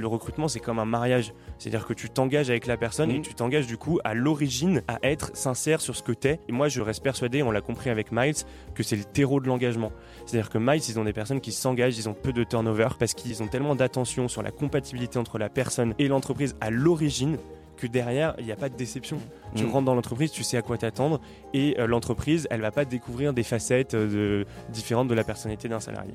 le recrutement, c'est comme un mariage. C'est-à-dire que tu t'engages avec la personne et tu t'engages du coup à l'origine à être sincère sur ce que t'es. Et moi, je reste persuadé, on l'a compris avec Miles, que c'est le terreau de l'engagement. C'est-à-dire que Miles, ils ont des personnes qui s'engagent, ils ont peu de turnover parce qu'ils ont tellement d'attention sur la compatibilité entre la personne et l'entreprise à l'origine que derrière, il n'y a pas de déception. Tu Mhm. rentres dans l'entreprise, tu sais à quoi t'attendre et euh, l'entreprise, elle va pas découvrir des facettes euh, de, différentes de la personnalité d'un salarié.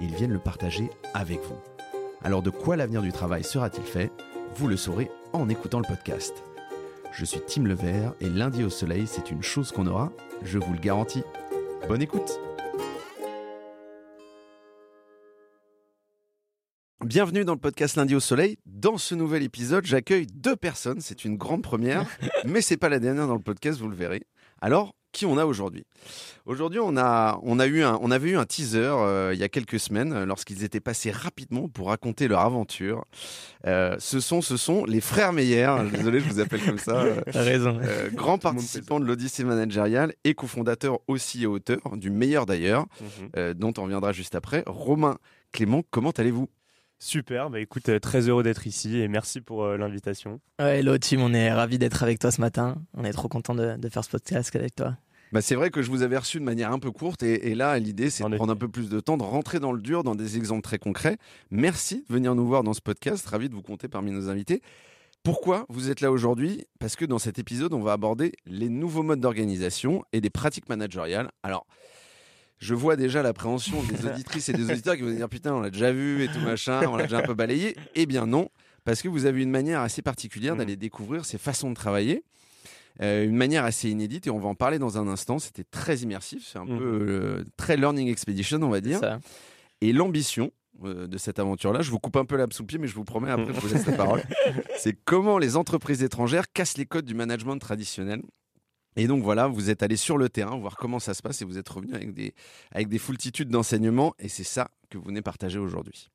et ils viennent le partager avec vous. Alors de quoi l'avenir du travail sera-t-il fait? Vous le saurez en écoutant le podcast. Je suis Tim Levert et lundi au soleil, c'est une chose qu'on aura, je vous le garantis. Bonne écoute Bienvenue dans le podcast Lundi au Soleil. Dans ce nouvel épisode, j'accueille deux personnes. C'est une grande première, mais c'est pas la dernière dans le podcast, vous le verrez. Alors, qui on a aujourd'hui Aujourd'hui, on a, on a eu un, on avait eu un teaser euh, il y a quelques semaines euh, lorsqu'ils étaient passés rapidement pour raconter leur aventure. Euh, ce sont, ce sont les frères Meyer. Désolé, je vous appelle comme ça. Euh, raison. euh, grand participant de l'Odyssée managériale et cofondateur aussi et auteur du meilleur d'ailleurs, euh, dont on reviendra juste après. Romain Clément, comment allez-vous? Super, bah écoute, très heureux d'être ici et merci pour euh, l'invitation. Ouais, hello Tim, on est ravis d'être avec toi ce matin. On est trop content de, de faire ce podcast avec toi. Bah, c'est vrai que je vous avais reçu de manière un peu courte et, et là l'idée c'est de effet. prendre un peu plus de temps, de rentrer dans le dur, dans des exemples très concrets. Merci de venir nous voir dans ce podcast, ravi de vous compter parmi nos invités. Pourquoi vous êtes là aujourd'hui? Parce que dans cet épisode on va aborder les nouveaux modes d'organisation et des pratiques managériales. Alors je vois déjà l'appréhension des auditrices et des auditeurs qui vont dire putain on l'a déjà vu et tout machin, on l'a déjà un peu balayé. Eh bien non, parce que vous avez une manière assez particulière Mhm. d'aller découvrir ces façons de travailler. Euh, une manière assez inédite et on va en parler dans un instant. C'était très immersif, c'est un Mhm. peu euh, très learning expedition, on va dire. Ça. Et l'ambition euh, de cette aventure-là, je vous coupe un peu l'âme sous le pied, mais je vous promets après, je vous laisse la parole. C'est comment les entreprises étrangères cassent les codes du management traditionnel. Et donc voilà, vous êtes allé sur le terrain, voir comment ça se passe, et vous êtes revenu avec des, avec des foultitudes d'enseignements, et c'est ça que vous venez partager aujourd'hui.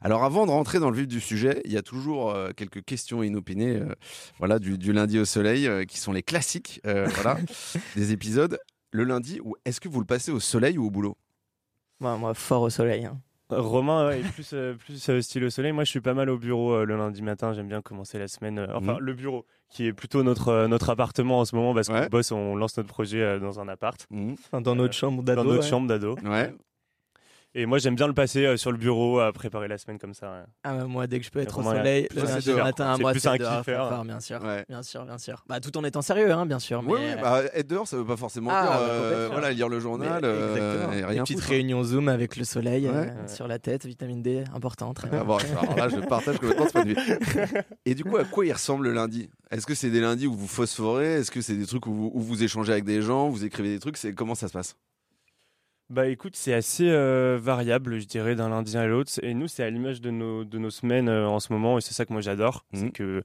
Alors avant de rentrer dans le vif du sujet, il y a toujours euh, quelques questions inopinées, euh, voilà, du, du lundi au soleil, euh, qui sont les classiques, euh, voilà, des épisodes. Le lundi, ou est-ce que vous le passez au soleil ou au boulot? Moi, moi, fort au soleil. hein. Romain est plus, euh, plus euh, style au soleil. Moi, je suis pas mal au bureau euh, le lundi matin. J'aime bien commencer la semaine. euh, enfin, Mhm. le bureau, qui est plutôt notre, euh, notre appartement en ce moment parce qu'on Ouais. bosse, on lance notre projet euh, dans un appart. Enfin, dans notre chambre d'ado. dans notre ouais. chambre d'ado. Ouais. Et moi, j'aime bien le passer euh, sur le bureau à préparer la semaine comme ça. ouais. Ah, ouais, moi, dès que je peux être au soleil, le c'est lundi dehors, matin, C'est moi, plus c'est un dehors, faire hein. fort, bien sûr. Ouais. Bien sûr, bien sûr. Bah, tout en étant sérieux, hein, bien sûr. Oui, mais, oui, bah, être dehors, ça veut pas forcément Ah, dire bah, euh, voilà, lire le journal euh, et rien petites foutre. réunions Zoom avec le soleil euh, sur la tête, vitamine D, important, très bien. Ah bon, alors là, je partage complètement ce point de vue. Et du coup, à quoi il ressemble le lundi? Est-ce que c'est des lundis où vous phosphorez? Est-ce que c'est des trucs où vous, où vous échangez avec des gens, vous écrivez des trucs? C'est comment ça se passe? Bah écoute, c'est assez euh, variable, je dirais, d'un lundi à l'autre. Et nous, c'est à l'image de nos, de nos semaines euh, en ce moment, et c'est ça que moi j'adore, Mhm. c'est que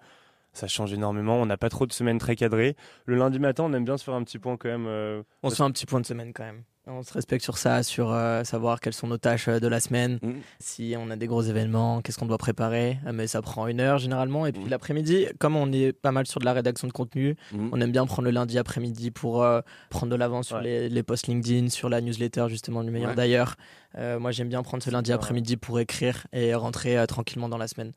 ça change énormément. On n'a pas trop de semaines très cadrées. Le lundi matin, on aime bien se faire un petit point quand même. euh, On se fait un petit point de semaine quand même. On se respecte sur ça, sur euh, savoir quelles sont nos tâches euh, de la semaine, Mhm. si on a des gros événements, qu'est-ce qu'on doit préparer. Euh, Mais ça prend une heure généralement. Et puis Mhm. l'après-midi, comme on est pas mal sur de la rédaction de contenu, Mhm. on aime bien prendre le lundi après-midi pour prendre de l'avance sur Ouais. les, les posts LinkedIn, sur la newsletter justement du meilleur Ouais. d'ailleurs. Moi j'aime bien prendre ce lundi après-midi pour écrire et rentrer tranquillement dans la semaine.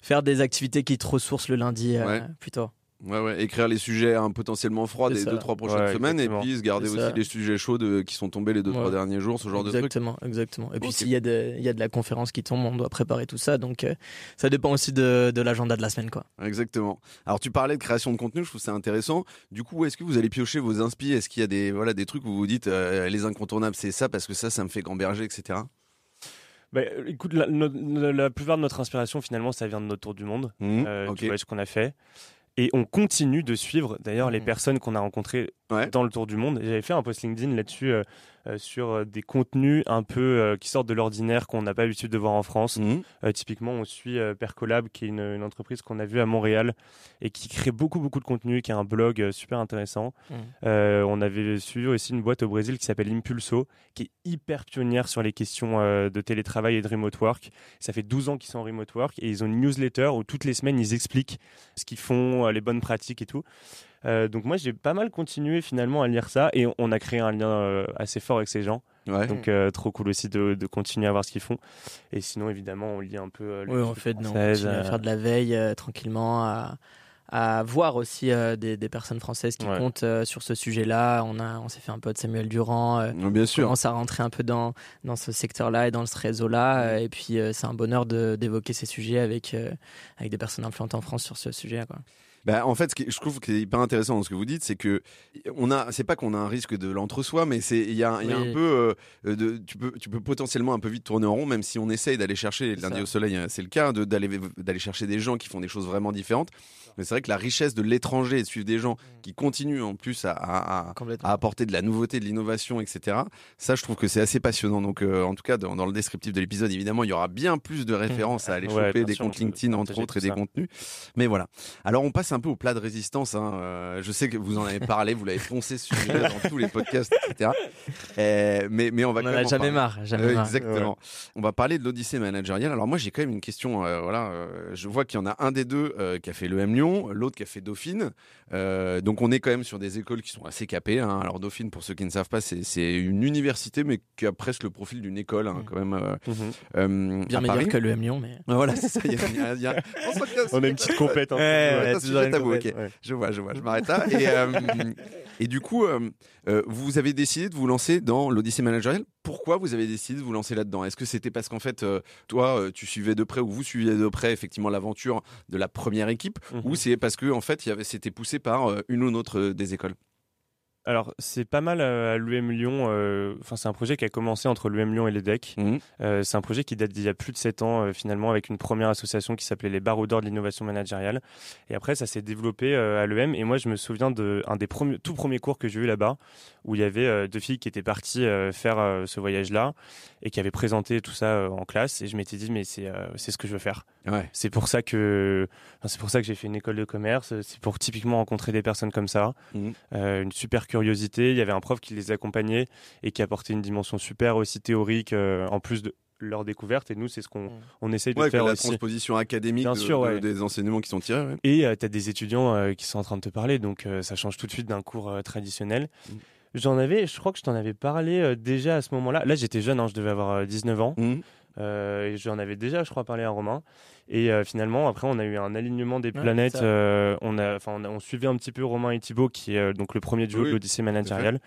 Faire des activités qui te ressourcent le lundi Ouais. plutôt. Ouais, ouais, écrire les sujets hein, potentiellement froids des ça. deux trois prochaines Ouais, semaines exactement. et puis se garder aussi ça. les sujets chauds de- qui sont tombés les deux Ouais. trois derniers jours, ce genre de trucs. exactement, exactement. Et puis s'il y, a de- il y a de la conférence qui tombe, on doit préparer tout ça. Donc euh, ça dépend aussi de, de l'agenda de la semaine. quoi. Exactement. Alors tu parlais de création de contenu, je trouve ça intéressant. Du coup, est-ce que vous allez piocher vos inspi? Est-ce qu'il y a des voilà des trucs où vous vous dites euh, les incontournables c'est ça parce que ça ça me fait gamberger etc. Bah, écoute, la, plupart de notre inspiration, finalement, ça vient de notre tour du monde, euh, ok. du voyage qu'on a fait. Et on continue de suivre, d'ailleurs, les Mhm. personnes qu'on a rencontrées Ouais. dans le tour du monde. J'avais fait un post LinkedIn là-dessus euh, euh, sur euh, des contenus un peu euh, qui sortent de l'ordinaire qu'on n'a pas l'habitude de voir en France. Euh, typiquement, on suit euh, Percolab, qui est une, une entreprise qu'on a vue à Montréal et qui crée beaucoup, beaucoup de contenu, qui a un blog euh, super intéressant. Euh, on avait suivi aussi une boîte au Brésil qui s'appelle Impulso, qui est hyper pionnière sur les questions euh, de télétravail et de remote work. Ça fait 12 ans qu'ils sont en remote work et ils ont une newsletter où toutes les semaines, ils expliquent ce qu'ils font, euh, les bonnes pratiques et tout. Euh, donc moi, j'ai pas mal continué finalement à lire ça et on- on a créé un lien euh, assez fort avec ces gens. Ouais. Donc euh, trop cool aussi de, de continuer à voir ce qu'ils font. Et sinon, évidemment, on lit un peu. euh, Oui, on l'actu fait de, on continue à faire de la veille euh, tranquillement, à, à voir aussi euh, des, des personnes françaises qui Ouais. comptent euh, sur ce sujet-là. On, a, on s'est fait un peu de Samuel Durand. euh, Bien on sûr. commence à rentrer un peu dans, dans ce secteur-là et dans ce réseau-là. euh, Et puis, euh, c'est un bonheur de- d'évoquer ces sujets avec, euh, avec des personnes influentes en France sur ce sujet. Quoi. Bah, en fait, ce qui, je trouve qui est hyper intéressant dans ce que vous dites, c'est que on a, c'est pas qu'on a un risque de l'entre-soi, mais c'est il y a, il y a Oui. un peu euh, de, tu peux, tu peux potentiellement un peu vite tourner en rond, même si on essaye d'aller chercher C'est lundi ça. au soleil, hein, c'est le cas, d'aller d'aller chercher des gens qui font des choses vraiment différentes. Mais c'est vrai que la richesse de l'étranger et de suivre des gens qui continuent en plus à, à- à- Complètement. à apporter de la nouveauté, de l'innovation, etc. Ça, je trouve que c'est assez passionnant. Donc, euh, en tout cas, dans, dans le descriptif de l'épisode, évidemment, il y aura bien plus de références à aller choper des sûr, comptes LinkedIn, entre autres, et des contenus. Mais voilà. Alors, on passe un peu au plat de résistance. hein. Euh, je sais que vous en avez parlé, vous l'avez foncé sur dans tous les podcasts, etc. Euh, mais, mais on va On quand en même a jamais parler. marre. Jamais Euh, marre. exactement. On va parler de l'Odyssée managériale. Alors moi j'ai quand même une question. euh, voilà, euh, je vois qu'il y en a un des deux euh, qui a fait le M Lyon, l'autre qui a fait Dauphine. Euh, donc on est quand même sur des écoles qui sont assez capées. hein. Alors Dauphine, pour ceux qui ne savent pas, c'est une université mais qui a presque le profil d'une école hein, Mm. quand même. euh, Bien meilleur que le M Lyon, mais. Voilà, c'est ça. il y a- y a- y a- On a une petite compète. hein. Ouais, Ouais, sujet tabou, ok. ouais. Je vois, je vois, je m'arrête là. Et, euh, et du coup, euh, euh, vous avez décidé de vous lancer dans l'Odyssée managériale. Pourquoi vous avez décidé de vous lancer là-dedans? Est-ce que c'était parce qu'en fait, euh, toi, tu suivais de près ou vous suiviez de près effectivement l'aventure de la première équipe, Mhm. ou c'est parce que en fait, c'était poussé par une ou une autre euh, des écoles? Alors, c'est pas mal à l'UM Lyon. euh, Enfin, c'est un projet qui a commencé entre l'UM Lyon et l'EDEC. Mhm. Euh, c'est un projet qui date d'il y a plus de 7 ans, euh, finalement, avec une première association qui s'appelait les Baroudeurs de l'innovation managériale. Et après, ça s'est développé à l'EM. Et moi, je me souviens de un des premiers, tout premiers cours que j'ai eu là-bas, où il y avait deux filles qui étaient parties faire ce voyage-là et qui avaient présenté tout ça en classe. Et je m'étais dit, mais c'est c'est ce que je veux faire. Ouais. C'est pour ça que enfin, c'est pour ça que j'ai fait une école de commerce. C'est pour typiquement rencontrer des personnes comme ça. Euh, une super curiosité. Il y avait un prof qui les accompagnait et qui apportait une dimension super aussi théorique euh, en plus de leur découverte. Et nous, c'est ce qu'on Mhm. on essaye de Ouais, faire la aussi. transposition académique Bien de- sûr, de- ouais. des enseignements qui sont tirés. ouais. Et tu as des étudiants euh, qui sont en train de te parler, donc euh, ça change tout de suite d'un cours euh, traditionnel. Mhm. J'en avais, je crois que je t'en avais parlé euh, déjà à ce moment-là. Là, j'étais jeune, hein, je devais avoir euh, 19 ans. Euh, et j'en avais déjà, je crois, parlé à Romain. Et euh, finalement, après, on a eu un alignement des Ouais, planètes. euh, on, a, enfin, on, a- on suivait un petit peu Romain et Thibaut, qui est euh, donc le premier duo Oui, de l'Odyssée managériale.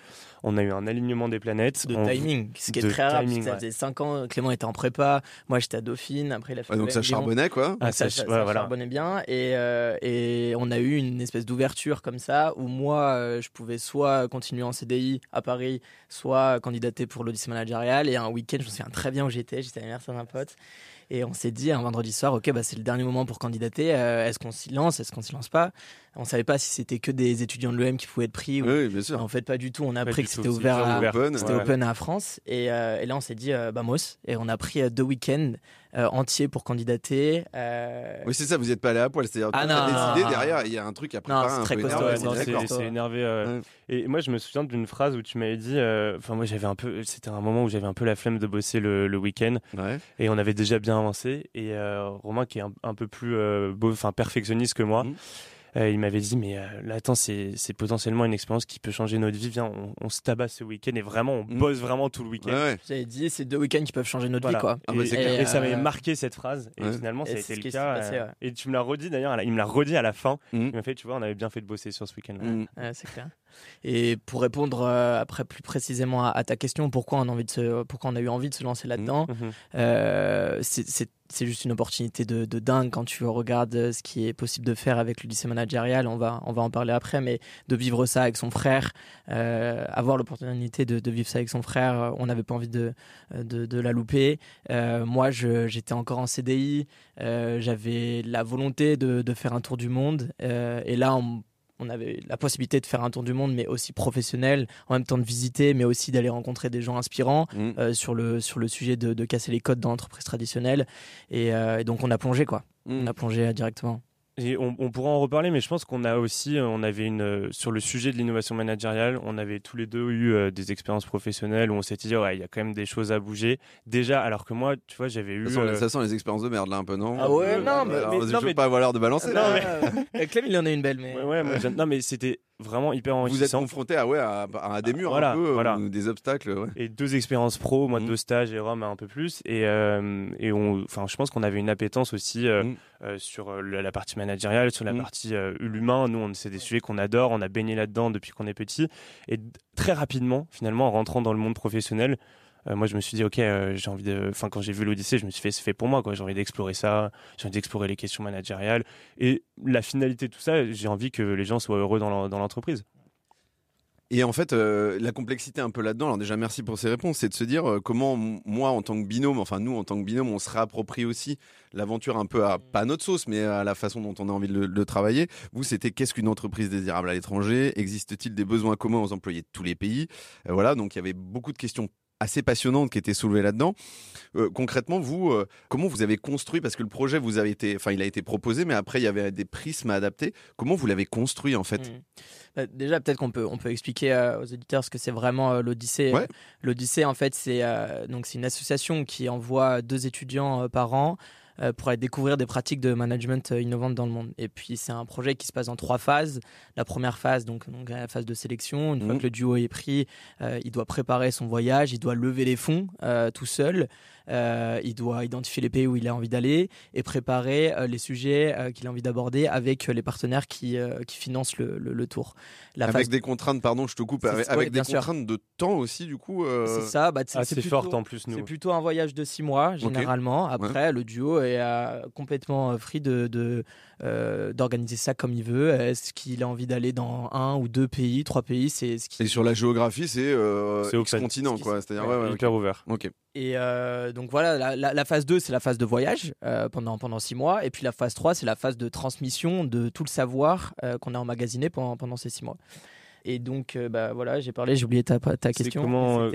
On a eu un alignement des planètes. de On- timing, ce qui est de très rare, parce timing, que ça faisait 5 ans, Clément était en prépa, moi j'étais à Dauphine, après il a fait Ouais, donc ça charbonnait quoi. Ah, ça, ça- ça, ouais, ça voilà. charbonnait bien et, euh, et on a eu une espèce d'ouverture comme ça où moi euh, je pouvais soit continuer en CDI à Paris soit candidater pour l'Odyssée managériale et un week-end je me souviens très bien où j'étais j'étais à l'anniversaire d'un pote et on s'est dit un vendredi soir ok bah c'est le dernier moment pour candidater euh, est-ce qu'on s'y lance est-ce qu'on s'y lance pas? On savait pas si c'était que des étudiants de l'EM qui pouvaient être pris ou Oui, bien sûr. en fait pas du tout on a Pas appris que c'était c'est ouvert à. Open, c'était ouais. open à France et, euh, et là on s'est dit euh, bah Moss et on a pris euh, deux week-ends euh, entiers pour candidater euh, Oui, c'est ça, vous n'êtes pas allé à poil. C'est-à-dire, Ah non. décidé derrière, il y a un truc à préparer. c'est un très peu costaud, énervé, Ouais, ouais, non, on est c'est c'est énervé. euh, Ouais. Et moi, je me souviens d'une phrase où tu m'avais dit. euh, Enfin, moi, j'avais un peu. C'était un moment où j'avais un peu la flemme de bosser le, le week-end. Ouais. Et on avait déjà bien avancé. Et euh, Romain, qui est un, un peu plus euh, beau, enfin perfectionniste que moi, Mhm. Euh, il m'avait dit mais euh, là, attends, c'est c'est potentiellement une expérience qui peut changer notre vie. Viens, on, on se tabasse ce week-end et vraiment, on Mhm. bosse vraiment tout le Ouais, week-end. ouais. J'avais dit, c'est deux week-ends qui peuvent changer notre Voilà. vie, quoi. Ah bah, et, ça m'avait Euh, marqué cette phrase. Et Ouais. finalement, ça Et a été le cas. passé, euh, ouais. Et tu me l'as redit d'ailleurs. Il me l'a redit à la fin. Mhm. Il m'a fait, tu vois, on avait bien fait de bosser sur ce week-end. Ouais, c'est clair. Et pour répondre euh, après plus précisément à, à ta question, pourquoi on a envie de se, pourquoi on a eu envie de se lancer là-dedans, Mhm. euh, c'est- juste une opportunité de, de dingue quand tu regardes ce qui est possible de faire avec le lycée managérial. On va, on va en parler après, mais de vivre ça avec son frère, euh, avoir l'opportunité de, de vivre ça avec son frère, euh, on n'avait pas envie de, de, de la louper. Euh, moi, j'étais encore en CDI, euh, j'avais la volonté de, faire un tour du monde, euh, et là, on, on avait la possibilité de faire un tour du monde, mais aussi professionnel, en même temps de visiter, mais aussi d'aller rencontrer des gens inspirants mm. sur, le, sur le sujet de, casser les codes dans l'entreprise traditionnelle. Et, et, donc on a plongé, quoi. Mm. On a plongé directement. Et on, pourra en reparler, mais je pense qu'on a aussi, euh, on avait une euh, sur le sujet de l'innovation managériale, on avait tous les deux eu euh, des expériences professionnelles où on s'était dit ouais, il y a quand même des choses à bouger. Déjà, alors que moi, tu vois, j'avais eu. Ça sent, les expériences de merde là un peu, non? Ah ouais, non, mais, mais, non, mais... pas avoir l'air de balancer. Non, mais... Clem, il en a une belle, mais. Ouais, ouais non, mais c'était vraiment hyper enrichissant. Vous êtes confronté à, ouais, à, des murs un peu, voilà. des obstacles. Et deux expériences pro, moi mmh. deux stages et Rome un peu plus. Et, euh, et on, je pense qu'on avait une appétence aussi euh, mmh. euh, sur la partie managériale, sur la mmh. partie l'humain. Nous, c'est des sujets qu'on adore, on a baigné là-dedans depuis qu'on est petit. Et très rapidement, finalement, en rentrant dans le monde professionnel, euh, moi je me suis dit ok euh, j'ai envie de enfin quand j'ai vu l'Odyssée je me suis fait c'est fait pour moi quoi. J'ai envie d'explorer ça j'ai envie d'explorer les questions managériales. Et la finalité de tout ça j'ai envie que les gens soient heureux dans l'entreprise. Et en fait, euh, la complexité un peu là-dedans, alors déjà merci pour ces réponses, c'est de se dire comment moi en tant que binôme, enfin nous en tant que binôme, on se réapproprie aussi l'aventure un peu à, pas à notre sauce, mais à la façon dont on a envie de le, travailler. Vous, c'était qu'est-ce qu'une entreprise désirable à l'étranger? Existe-t-il des besoins communs aux employés de tous les pays? Voilà, donc il y avait beaucoup de questions assez passionnante qui était soulevée là-dedans. Euh, concrètement, vous, euh, comment vous avez construit Parce que le projet vous avez été, enfin, il a été proposé, mais après il y avait des prismes à adapter. Comment vous l'avez construit en fait? Mmh. bah, Déjà, peut-être qu'on peut, on peut expliquer euh, aux éditeurs ce que c'est vraiment l'Odyssée. L'Odyssée, en fait, c'est donc c'est une association qui envoie deux étudiants par an pour aller découvrir des pratiques de management euh, innovantes dans le monde. Et puis c'est un projet qui se passe en trois phases. La première phase, donc, donc la phase de sélection, une fois mmh. que le duo est pris, euh, il doit préparer son voyage, il doit lever les fonds tout seul. Euh, il doit identifier les pays où il a envie d'aller et préparer euh, les sujets euh, qu'il a envie d'aborder avec les partenaires qui, qui financent le, le, tour. avec des contraintes, pardon, je te coupe, avec, des contraintes de temps aussi, du coup. C'est ça, bah, c'est fort en plus. C'est plutôt un voyage de six mois, généralement. Après, le duo est complètement free de, de d'organiser ça comme il veut. Est-ce qu'il a envie d'aller dans un ou deux pays, trois pays C'est ce Et sur la géographie, c'est euh, continent, quoi. C'est-à-dire ouais, ouais, hyper ouvert. Ok. Et euh, donc voilà, la, phase 2, c'est la phase de voyage euh, pendant, pendant six mois. Et puis la phase 3, c'est la phase de transmission de tout le savoir euh, qu'on a emmagasiné pendant, pendant ces six mois. Et donc, bah, voilà, j'ai parlé, j'ai oublié ta, ta question. Comment,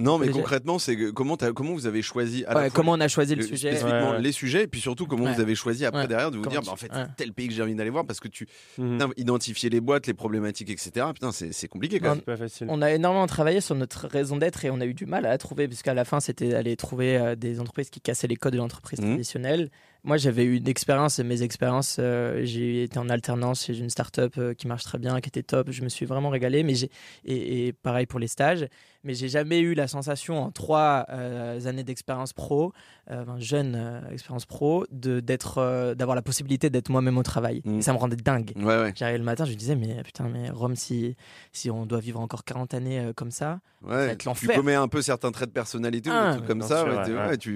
non, mais concrètement, c'est comment, comment vous avez choisi Comment on a choisi le, sujet Spécifiquement les sujets, et puis surtout comment vous avez choisi après derrière de vous dire, bah, en fait, c'est tel pays que j'ai envie d'aller voir parce que tu mmh. identifier les boîtes, les problématiques, etc. Putain, c'est compliqué quand même. Pas facile. On a énormément travaillé sur notre raison d'être et on a eu du mal à la trouver, puisqu'à la fin, c'était aller trouver euh, des entreprises qui cassaient les codes de l'entreprise mmh. traditionnelle. Moi, j'avais eu une expérience, et mes expériences, euh, j'ai été en alternance chez une start-up euh, qui marche très bien, qui était top. Je me suis vraiment régalé, mais j'ai et, pareil pour les stages mais j'ai jamais eu la sensation en trois euh, années d'expérience pro, euh, jeune euh, expérience pro, de d'être, d'avoir la possibilité d'être moi-même au travail. Mm. Et ça me rendait dingue. J'arrivais le matin, je me disais mais putain mais Rome si si on doit vivre encore 40 années comme ça, ça va être l'enfer. Tu commets un peu certains traits de personnalité ou ah, trucs comme ça.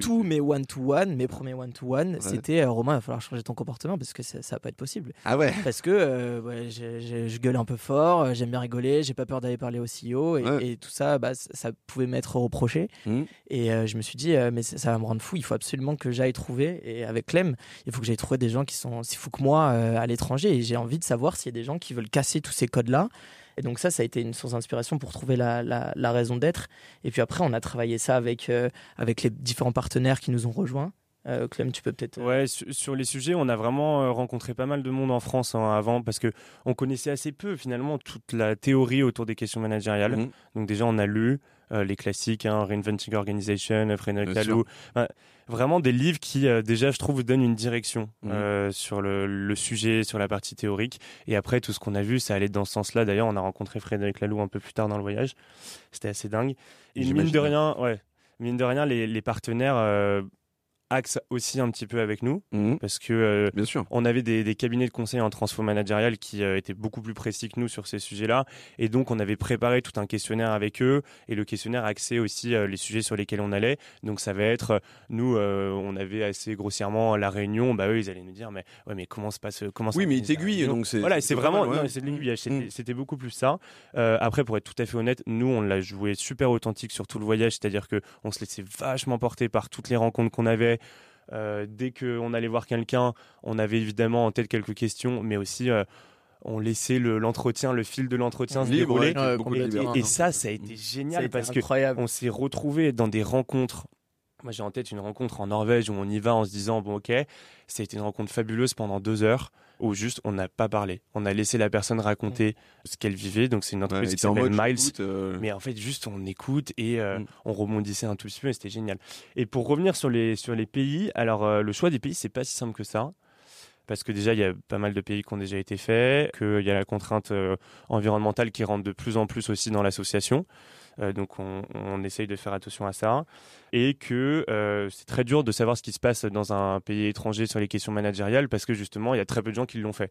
Tous mes one to one, mes premiers one to one, c'était Romain, il va falloir changer ton comportement parce que ça, ça va pas être possible. Ah ouais. Parce que je gueule un peu fort, j'aime bien rigoler, j'ai pas peur d'aller parler au CEO et, et tout ça. Bah, ça pouvait m'être reproché. Mmh. Et euh, je me suis dit, euh, mais ça, va me rendre fou, il faut absolument que j'aille trouver, et avec Clem, il faut que j'aille trouver des gens qui sont aussi fous que moi euh, à l'étranger. Et j'ai envie de savoir s'il y a des gens qui veulent casser tous ces codes-là. Et donc ça, ça a été une source d'inspiration pour trouver la, la, raison d'être. Et puis après, on a travaillé ça avec, avec les différents partenaires qui nous ont rejoints. Euh, Clem, tu peux peut-être. Ouais, sur, les sujets, on a vraiment rencontré pas mal de monde en France hein, avant parce que on connaissait assez peu finalement toute la théorie autour des questions managériales. Mmh. Donc déjà, on a lu, euh, les classiques, hein, Reinventing Organization, Frédéric Laloux. vraiment des livres qui, euh, déjà, je trouve, donnent une direction mhm. euh, sur le, sujet, sur la partie théorique. Et après, tout ce qu'on a vu, ça allait dans ce sens-là. D'ailleurs, on a rencontré Frédéric Laloux un peu plus tard dans le voyage. C'était assez dingue. Et mine de rien, ouais, mine de rien, les, les partenaires axe aussi un petit peu avec nous mhm. parce que euh, Bien sûr. on avait des, cabinets de conseil en transfo managérial qui euh, étaient beaucoup plus précis que nous sur ces sujets-là. Et donc on avait préparé tout un questionnaire avec eux et le questionnaire axait aussi euh, les sujets sur lesquels on allait. Donc ça va être nous on avait assez grossièrement la réunion. Bah eux ils allaient nous dire mais ouais mais comment se passe comment oui mais ils t'aiguillent donc c'est voilà c'est vraiment c'est de l'aiguillage. Mhm. c'était beaucoup plus ça. Après pour être tout à fait honnête nous on l'a joué super authentique sur tout le voyage. C'est-à-dire que on se laissait vachement porter par toutes les rencontres qu'on avait euh, dès qu'on allait voir quelqu'un, on avait évidemment en tête quelques questions, mais aussi euh, on laissait le- l'entretien, le, fil de l'entretien se dérouler. ouais, Ouais, Et, ça, ça a été a génial été parce que incroyable. on s'est retrouvés dans des rencontres. Moi, j'ai en tête une rencontre en Norvège où on y va en se disant bon, ok, ça a été une rencontre fabuleuse pendant deux heures où juste on n'a pas parlé. On a laissé la personne raconter ce qu'elle vivait. Donc, c'est une Ouais, entreprise et qui s'appelle Miles. euh, Mais en fait, juste on écoute et euh, Mm. on rebondissait un tout petit peu et c'était génial. Et pour revenir sur les, sur les pays, alors euh, le choix des pays, c'est pas si simple que ça. Parce que déjà, il y a pas mal de pays qui ont déjà été faits, qu'il y a la contrainte euh, environnementale qui rentre de plus en plus aussi dans l'association. Euh, donc, on, essaye de faire attention à ça. Et que euh, c'est très dur de savoir ce qui se passe dans un pays étranger sur les questions managériales parce que justement, il y a très peu de gens qui l'ont fait.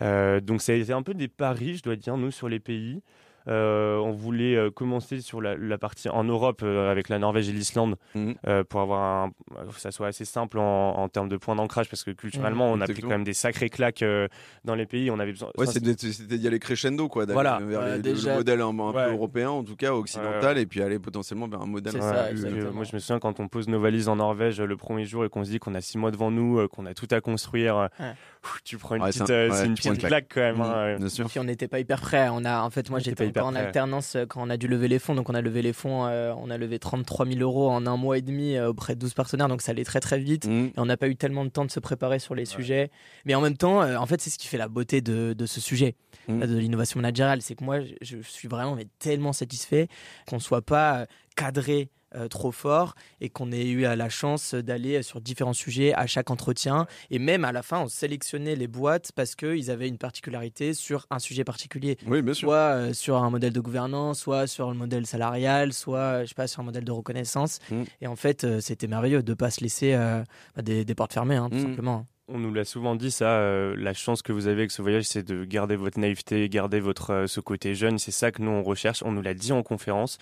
Euh, donc, été un peu des paris, je dois dire, nous, sur les pays. Euh, on voulait euh, commencer sur la, la partie en Europe euh, avec la Norvège et l'Islande Mhm. euh, pour avoir un, que ça soit assez simple en, en termes de points d'ancrage parce que culturellement on a pris quand même des sacrées claques euh, dans les pays. On avait besoin. Ouais, c'était d'y aller crescendo, quoi. d'aller Voilà. Vers Ouais, les- le- déjà- le modèle un, un Ouais. peu européen, en tout cas occidental, et puis aller potentiellement vers un modèle C'est un ça, plus- moi je me souviens quand on pose nos valises en Norvège euh, le premier jour et qu'on se dit qu'on a six mois devant nous, euh, qu'on a tout à construire. euh, Ouais. Pff, Tu prends une Ouais, petite, un- euh, ouais, une petite claque. claque quand même. Mhm, hein, ouais. Bien sûr. Puis on n'était pas hyper prêts. On a, en fait, moi j'étais pas hyper encore en alternance euh, quand on a dû lever les fonds. Donc on a levé les fonds, euh, on a levé 33 000 euros en un mois et demi euh, auprès de 12 partenaires. Donc ça allait très très vite. Mhm. Et on n'a pas eu tellement de temps de se préparer sur les sujets. Mais en même temps, euh, en fait, c'est ce qui fait la beauté de, de ce sujet, Mm. de l'innovation managériale. C'est que moi, je, je suis vraiment mais, tellement satisfait qu'on soit pas euh, cadré euh, trop fort et qu'on ait eu la chance d'aller sur différents sujets à chaque entretien. Et même à la fin, on sélectionnait les boîtes parce qu'ils avaient une particularité sur un sujet particulier Oui, bien sûr. soit euh, sur un modèle de gouvernance, soit sur le modèle salarial, soit euh, je sais pas sur un modèle de reconnaissance. Mm. Et en fait, euh, c'était merveilleux de pas se laisser euh, bah, des, des portes fermées, hein, tout Mm. simplement. On nous l'a souvent dit, ça. euh, la chance que vous avez avec ce voyage, c'est de garder votre naïveté, garder votre euh, ce côté jeune. C'est ça que nous on recherche. On nous l'a dit en conférence,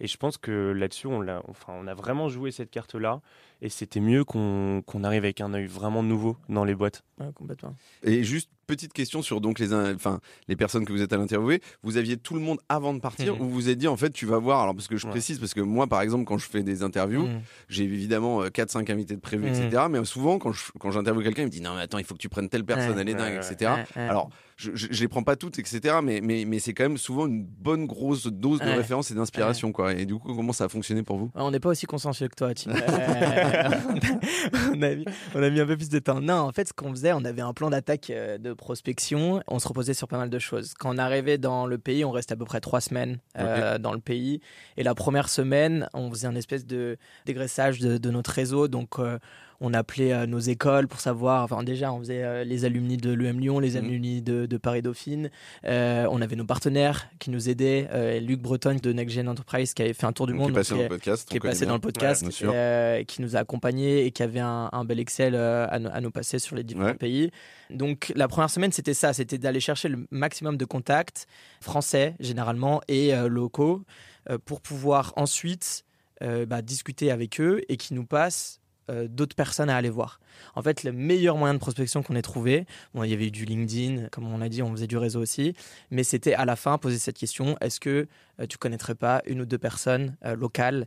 et je pense que là-dessus, on l'a, enfin, on a vraiment joué cette carte-là. Et c'était mieux qu'on qu'on arrive avec un œil vraiment nouveau dans les boîtes. Ouais, complètement. Et juste petite question sur donc les, in- enfin, les personnes que vous êtes à l'interviewer. Vous aviez tout le monde avant de partir Mhm. ou vous vous êtes dit en fait tu vas voir. Alors parce que je Ouais. précise parce que moi par exemple quand je fais des interviews, Mm. j'ai évidemment 4-5 invités de prévus, Mhm. etc. Mais souvent quand je- quand j'interviewe quelqu'un, il me dit non mais attends il faut que tu prennes telle personne, Ouais. elle est dingue, etc. Ouais, ouais. Alors je, je, je les prends pas toutes, etc. Mais mais mais c'est quand même souvent une bonne grosse dose de Ouais. référence et d'inspiration quoi. Et du coup comment ça a fonctionné pour vous? On n'est pas aussi consensueux que toi, Tim. On, a mis, on a mis un peu plus de temps. Non, en fait, ce qu'on faisait, on avait un plan d'attaque euh, de prospection. On se reposait sur pas mal de choses. Quand on arrivait dans le pays, on restait à peu près trois semaines euh, dans le pays. Et la première semaine, on faisait un espèce de dégraissage de, de notre réseau. Donc, euh, on appelait euh, nos écoles pour savoir. Enfin, déjà, on faisait euh, les alumni de l'UM Lyon, les Mhm. alumni de, de Paris Dauphine. Euh, on avait nos partenaires qui nous aidaient. Luc Breton de Next Gen Enterprise qui avait fait un tour du Donc, monde. Qui est passé donc, dans le podcast. qui est passé dans le podcast, qui nous a accompagnés et qui avait un, un bel Excel à, nous- à nous passer sur les différents Ouais. pays. Donc la première semaine, c'était ça, c'était d'aller chercher le maximum de contacts français généralement et locaux pour pouvoir ensuite euh, bah, discuter avec eux et qui nous passent euh, d'autres personnes à aller voir. En fait, le meilleur moyen de prospection qu'on ait trouvé, bon, il y avait eu du LinkedIn, comme on l'a dit, on faisait du réseau aussi, mais c'était à la fin poser cette question est-ce que euh, tu connaîtrais pas une ou deux personnes euh, locales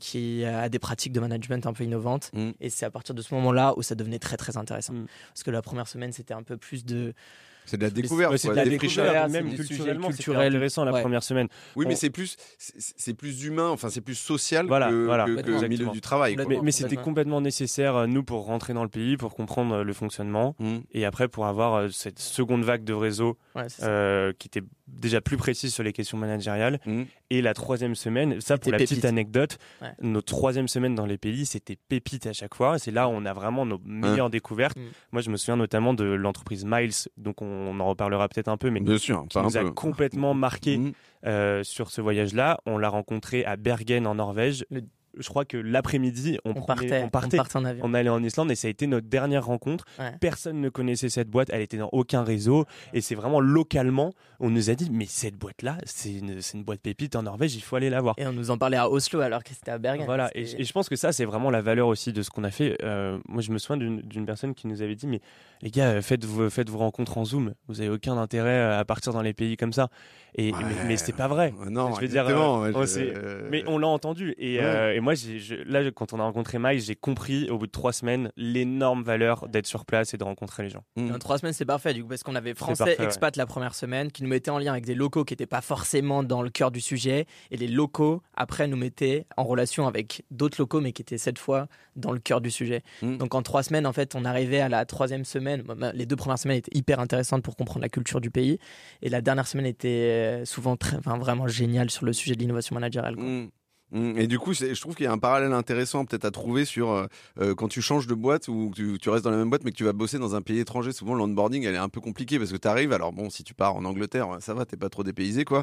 qui a des pratiques de management un peu innovantes Mm. Et c'est à partir de ce moment-là où ça devenait très très intéressant. Mm. Parce que la première semaine, c'était un peu plus de. C'est de la découverte. C'est de la découverte, c'est même culturellement, culturels. intéressant la Ouais. première semaine. Oui, mais On- c'est plus, c'est c'est plus humain, enfin c'est plus social Voilà, que, voilà, que- que complètement. le milieu du travail. quoi. Mais, c'était complètement. nécessaire, euh, nous, pour rentrer dans le pays, pour comprendre euh, le fonctionnement, Mm. et après pour avoir euh, cette seconde vague de réseau c'est euh, qui était déjà plus précise sur les questions managériales. Mm. Et la troisième semaine, ça pour la petite anecdote, Ouais. notre troisième semaine dans les pays, c'était pépite à chaque fois. C'est là où on a vraiment nos meilleures découvertes. Mm. Moi, je me souviens notamment de l'entreprise Miles, donc on, on en reparlera peut-être un peu, mais Bien sûr, qui nous a peu. complètement marqué Mm. euh, sur ce voyage-là. On l'a rencontré à Bergen en Norvège. Le- Je crois que l'après-midi, on, partait, on partait. en avion. On allait en Islande et ça a été notre dernière rencontre. Ouais. Personne ne connaissait cette boîte, elle était dans aucun réseau. Et c'est vraiment localement, on nous a dit, mais cette boîte-là, c'est une, c'est une boîte pépite en Norvège, il faut aller la voir. Et on nous en parlait à Oslo alors que c'était à Bergen. Voilà, et, C'était- et je pense que ça, c'est vraiment la valeur aussi de ce qu'on a fait. Euh, moi, je me souviens d'une personne qui nous avait dit, mais les gars, euh, faites vos, faites vos rencontres en Zoom, vous avez aucun intérêt euh, à partir dans les pays comme ça. Et, Ouais. mais, mais c'est pas vrai. Non, Je veux dire, euh, ouais, je- euh, Mais on l'a entendu. Et, Ouais. euh, et moi, là, quand on a rencontré Miles, j'ai compris au bout de trois semaines l'énorme valeur d'être sur place et de rencontrer les gens. En trois semaines, c'est parfait, du coup, parce qu'on avait français expat la première semaine qui nous mettait en lien avec des locaux qui n'étaient pas forcément dans le cœur du sujet, et les locaux après nous mettaient en relation avec d'autres locaux, mais qui étaient cette fois dans le cœur du sujet. Mm. Donc en trois semaines, en fait, on arrivait à la troisième semaine. Bah, les deux premières semaines étaient hyper intéressantes pour comprendre la culture du pays, et la dernière semaine était euh, souvent très, vraiment géniale sur le sujet de l'innovation managériale. Mm. Mm. Et du coup, je trouve qu'il y a un parallèle intéressant peut-être à trouver sur euh, euh, quand tu changes de boîte ou tu, tu, restes dans la même boîte mais que tu vas bosser dans un pays étranger. Souvent, l'onboarding, elle est un peu compliquée parce que tu arrives. Alors bon, si tu pars en Angleterre, ça va, t'es pas trop dépaysé quoi.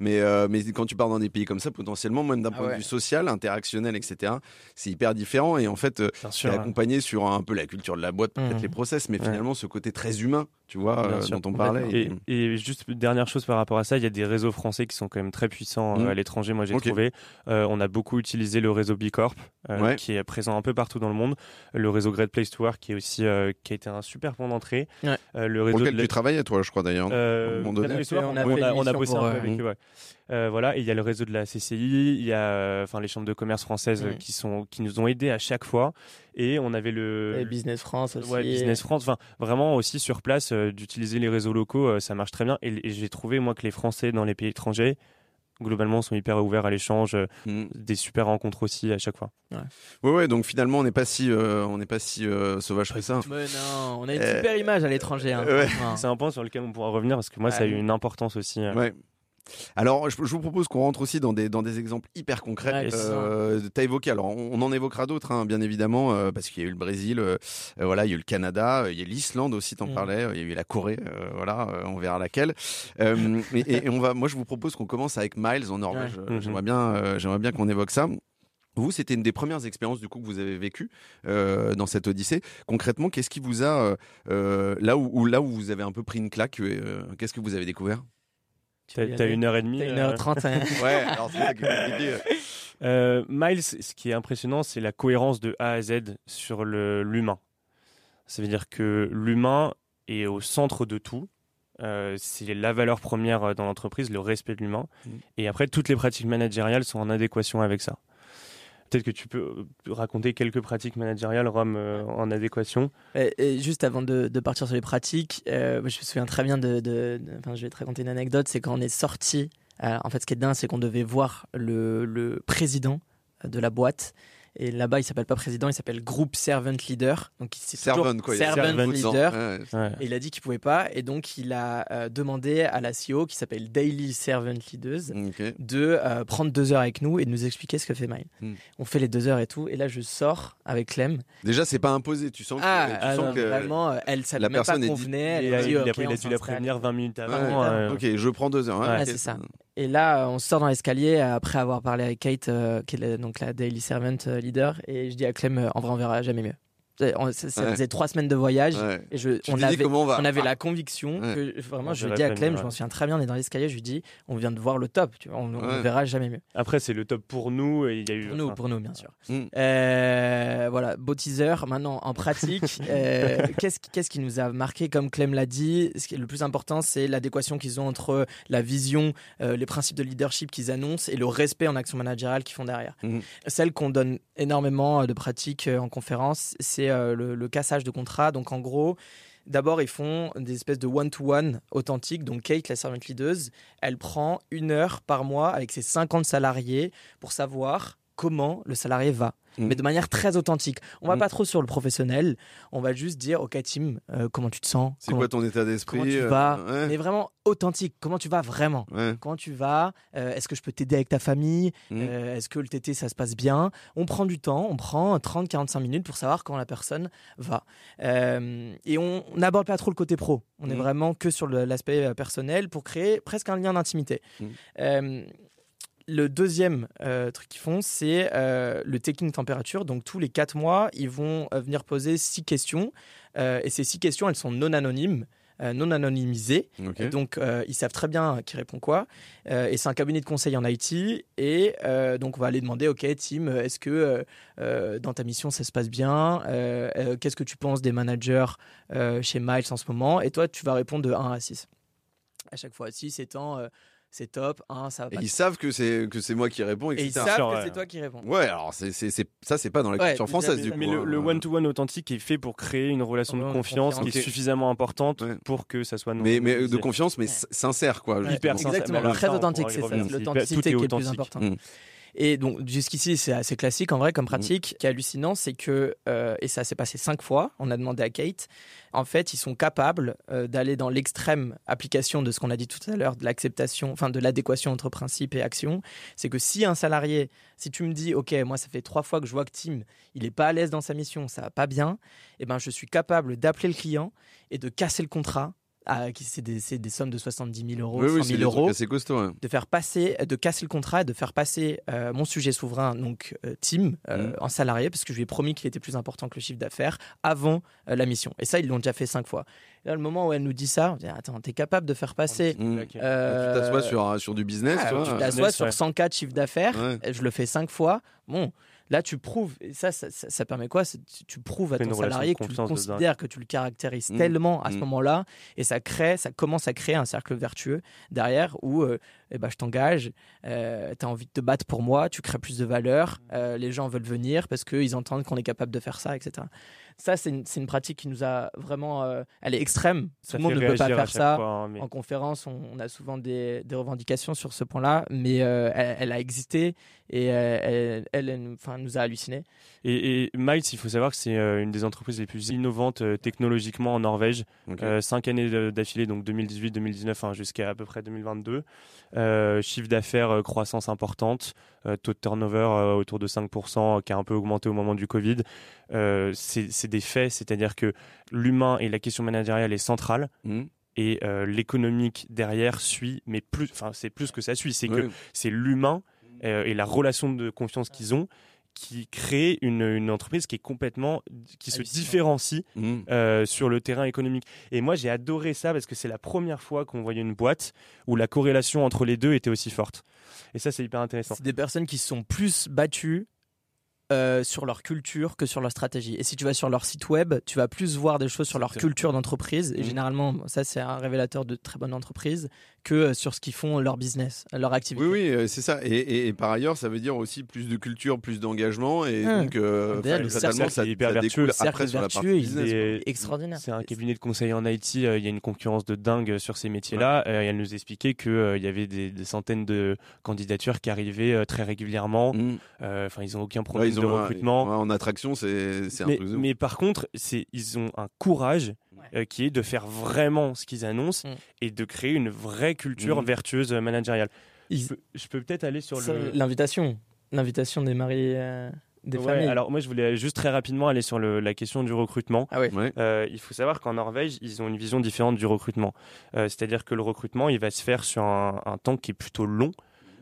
Mais, euh, mais quand tu pars dans des pays comme ça, potentiellement, même d'un ah point de vue social, interactionnel, etc., c'est hyper différent. Et en fait, tu es accompagné sur un peu la culture de la boîte, peut-être mmh. les process, mais finalement, ce côté très humain tu vois, dont on parlait. Et, juste une dernière chose par rapport à ça, il y a des réseaux français qui sont quand même très puissants mmh. à l'étranger. Moi, j'ai trouvé. on a beaucoup utilisé le réseau Bicorp, euh, qui est présent un peu partout dans le monde. Le réseau Great Place to Work, qui est aussi euh, qui a été un super point d'entrée. Euh, le réseau Pour lequel tu travailles, toi, je crois d'ailleurs. on, a, bossé un peu avec eux. voilà, et il y a le réseau de la CCI, il y a enfin les chambres de commerce françaises qui sont qui nous ont aidés à chaque fois, et on avait le Business France aussi. Business France, enfin vraiment aussi sur place d'utiliser les réseaux locaux, ça marche très bien. et j'ai trouvé moi que les Français dans les pays étrangers globalement sont hyper ouverts à l'échange, euh, mm. des super rencontres aussi à chaque fois. Ouais, ouais, donc finalement on n'est pas si euh, on n'est pas si euh, sauvage que ça. non, on a une super image à l'étranger. Hein, C'est un point sur lequel on pourra revenir parce que moi ça a eu une importance aussi. Ouais. Alors, je, vous propose qu'on rentre aussi dans des, dans des exemples hyper concrets. Euh, tu as évoqué, alors on, en évoquera d'autres, hein, bien évidemment, euh, parce qu'il y a eu le Brésil, euh, voilà, il y a eu le Canada, il y a l'Islande aussi, t'en en mm. parlais, il y a eu la Corée, voilà, on verra laquelle. Et, on va, moi, je vous propose qu'on commence avec Miles en Norvège. Mm-hmm. J'aimerais bien, j'aimerais bien qu'on évoque ça. Vous, c'était une des premières expériences du coup que vous avez vécues dans cette Odyssée. Concrètement, qu'est-ce qui vous a là où, là où vous avez un peu pris une claque Qu'est-ce que vous avez découvert? T'as une heure et demie. T'as une heure trente. Hein. ouais, alors c'est ça qui est euh, Miles, ce qui est impressionnant, c'est la cohérence de A à Z sur l'humain. Ça veut dire que l'humain est au centre de tout. Euh, c'est la valeur première dans l'entreprise, le respect de l'humain. Mm. Et après, toutes les pratiques managériales sont en adéquation avec ça. Peut-être que tu peux euh, raconter quelques pratiques managériales, Rome, euh, en adéquation. Et, juste avant de, partir sur les pratiques, euh, je me souviens très bien de. enfin, je vais te raconter une anecdote. C'est quand on est sorti. en fait, ce qui est dingue, c'est qu'on devait voir le, le président de la boîte et là-bas, il s'appelle pas président, il s'appelle Group Servant Leader. Donc, Servant, quoi. Servant, Leader. Et il a dit qu'il pouvait pas. Et donc, il a euh, demandé à la CEO, qui s'appelle Daily Servant Leaders, de euh, prendre deux heures avec nous et de nous expliquer ce que fait Mile. Hmm. On fait les deux heures et tout. Et là, je sors avec Clem. Déjà, c'est pas imposé. Tu sens que, ah, tu sens que vraiment, elle, ça la personne pas convenait. Il, a, il, a, dû la prévenir 20 minutes avant. ok, je prends deux heures. c'est ça. Et là, on sort dans l'escalier après avoir parlé avec Kate, euh, qui est donc la Daily Servant euh, leader, et je dis à Clem, euh, en vrai, on verra jamais mieux. Ça, faisait trois semaines de voyage et je, on, avait, on, avait, la conviction que vraiment, je dis à Clem, je m'en souviens très bien, on est dans l'escalier, je lui dis, on vient de voir le top, tu vois, on ne verra jamais mieux. Après, c'est le top pour nous et il y a eu. Pour nous, pour nous, bien sûr. Mm. Euh, voilà, beau teaser. Maintenant, en pratique, euh, qu'est-ce, qu'est-ce qui nous a marqué, comme Clem l'a dit ce qui est Le plus important, c'est l'adéquation qu'ils ont entre la vision, euh, les principes de leadership qu'ils annoncent et le respect en action managériale qu'ils font derrière. Mm. Celle qu'on donne énormément de pratiques en conférence, c'est euh, le, cassage de contrat. Donc en gros, D'abord, ils font des espèces de one-to-one authentiques. Donc, Kate, la servante leader, elle prend une heure par mois avec ses 50 salariés pour savoir comment le salarié va. Mm. mais de manière très authentique. On va mm. pas trop sur le professionnel, on va juste dire ok Tim, euh, comment tu te sens C'est quoi ton état d'esprit Comment tu euh, vas Mais vraiment authentique. Comment tu vas vraiment Comment tu vas euh, Est-ce que je peux t'aider avec ta famille mm. Est-ce que le TT ça se passe bien? On prend du temps, on prend 30-45 minutes pour savoir comment la personne va. et on n'aborde pas trop le côté pro. On est vraiment que sur l'aspect personnel pour créer presque un lien d'intimité le deuxième euh, truc qu'ils font, c'est euh, le taking température. Donc tous les quatre mois, ils vont euh, venir poser six questions. et ces six questions, elles sont non anonymes. non anonymisées. donc, ils savent très bien qui répond quoi. et c'est un cabinet de conseil en IT. Et donc, on va aller demander, OK, Tim, est-ce que dans ta mission, ça se passe bien? Qu'est-ce que tu penses des managers chez Miles en ce moment? Et toi, tu vas répondre de 1 à 6. À chaque fois, 6 étant c'est top. Un, ça va Et pas. ils savent que c'est que c'est moi qui réponds, Et ils etc. savent Sûr, que ouais. c'est toi qui réponds. Ouais, alors c'est c'est c'est- ça c'est pas dans la Ouais, culture française du coup. Mais le, hein. le one-to-one authentique est fait pour créer une relation Ouais, de de confiance qui est suffisamment importante Ouais. pour que ça soit non mais mais de monétisé. confiance mais sincère quoi. Hyper sincère. Exactement, très authentique, c'est ça. l'authenticité qui est le plus authentique. Et donc jusqu'ici, c'est assez classique en vrai comme pratique. Ce qui est hallucinant, c'est que, euh, et ça s'est passé cinq fois, on a demandé à Kate, en fait, ils sont capables euh, d'aller dans l'extrême application de ce qu'on a dit tout à l'heure, de l'acceptation, enfin de l'adéquation entre principe et action. C'est que si un salarié, si tu me dis, OK, moi ça fait trois fois que je vois que Tim, il est pas à l'aise dans sa mission, ça va pas bien, et ben je suis capable d'appeler le client et de casser le contrat. À- qui- C'est des, c'est des sommes de 70 000 euros, Oui 100 oui, 000 c'est des euros assez costaud. de faire passer, de casser le contrat, et de faire passer euh, mon sujet souverain, donc euh, Tim, euh, Mhm. en salarié, parce que je lui ai promis qu'il était plus important que le chiffre d'affaires avant euh, la mission. Et ça, ils l'ont déjà fait cinq fois. Et là, le moment où elle nous dit ça, on dit Attends, t'es capable de faire passer. Tu t'assois sur du business, ah, tu vois. tu t'assois sur ouais. 104 chiffre d'affaires, Ouais. je le fais cinq fois. Bon, là, tu prouves, et ça, ça, ça- ça permet quoi? Tu- Tu prouves à ton salarié que tu le considères, que tu le caractérises Mhm. tellement à ce Mhm. moment-là, et ça crée, ça commence à créer un cercle vertueux derrière où euh, eh ben, je t'engage, tu as envie de te battre pour moi, tu crées plus de valeur, euh, les gens veulent venir parce qu'ils entendent qu'on est capable de faire ça, etc. Ça, c'est une, pratique qui nous a vraiment. euh, elle est extrême. Ça Tout le monde ne peut pas faire ça. fois, hein, mais- En conférence, on, on a souvent des, des revendications sur ce point-là, mais euh, elle, elle a existé et euh, elle, elle, elle nous- enfin, nous a halluciné. Et, et Miles, il faut savoir que c'est une des entreprises les plus innovantes technologiquement en Norvège. Euh, cinq années d'affilée, donc 2018, 2019, hein, jusqu'à à peu près 2022. Euh, chiffre d'affaires, croissance importante, euh, taux de turnover euh, autour de 5%, euh, qui a un peu augmenté au moment du Covid. Euh, c'est c'est des faits, c'est-à-dire que l'humain et la question managériale est centrale. Mm. Et euh, l'économique derrière suit, mais plus, enfin c'est plus que ça suit, c'est que c'est l'humain euh, et la relation de confiance qu'ils ont qui crée une, une entreprise qui est complètement qui se différencie Mm. euh, sur le terrain économique. Et moi, j'ai adoré ça parce que c'est la première fois qu'on voyait une boîte où la corrélation entre les deux était aussi forte. Et ça, c'est hyper intéressant. C'est des personnes qui se sont plus battues euh, sur leur culture que sur leur stratégie. Et si tu vas sur leur site web, tu vas plus voir des choses sur leur culture d'entreprise. Et Mhm. généralement, ça, c'est un révélateur de très bonne entreprise que euh, sur ce qu'ils font, leur business, leur activité. Oui, oui, euh, c'est ça. Et, et- et par ailleurs, ça veut dire aussi plus de culture, plus d'engagement. Et Hum. donc, euh, le cercle ça, hyper ça vertueux. après sur la vertueux, partie il business. est-. Extraordinaire. C'est un cabinet de conseil en IT, euh, il y a une concurrence de dingue sur ces métiers-là. Euh, et elle nous expliquait qu'il y avait des, des centaines de candidatures qui arrivaient euh, très régulièrement. Mm. Euh, Enfin, ils n'ont aucun Ouais, problème de ont recrutement. ouais, en attraction, c'est c'est un mais, mais par contre, c'est ils ont un courage Ouais. euh, qui est de faire vraiment ce qu'ils annoncent Mm. et de créer une vraie culture Mm. vertueuse euh, managériale. Ils- Je peux, peut-être aller sur le. L'invitation. L'invitation des maris, euh, des Ouais, familles. alors moi, je voulais juste très rapidement aller sur le- la question du recrutement. Ah ouais. Ouais. Euh, il faut savoir qu'en Norvège, ils ont une vision différente du recrutement. Euh, C'est-à-dire que le recrutement, il va se faire sur un, un temps qui est plutôt long.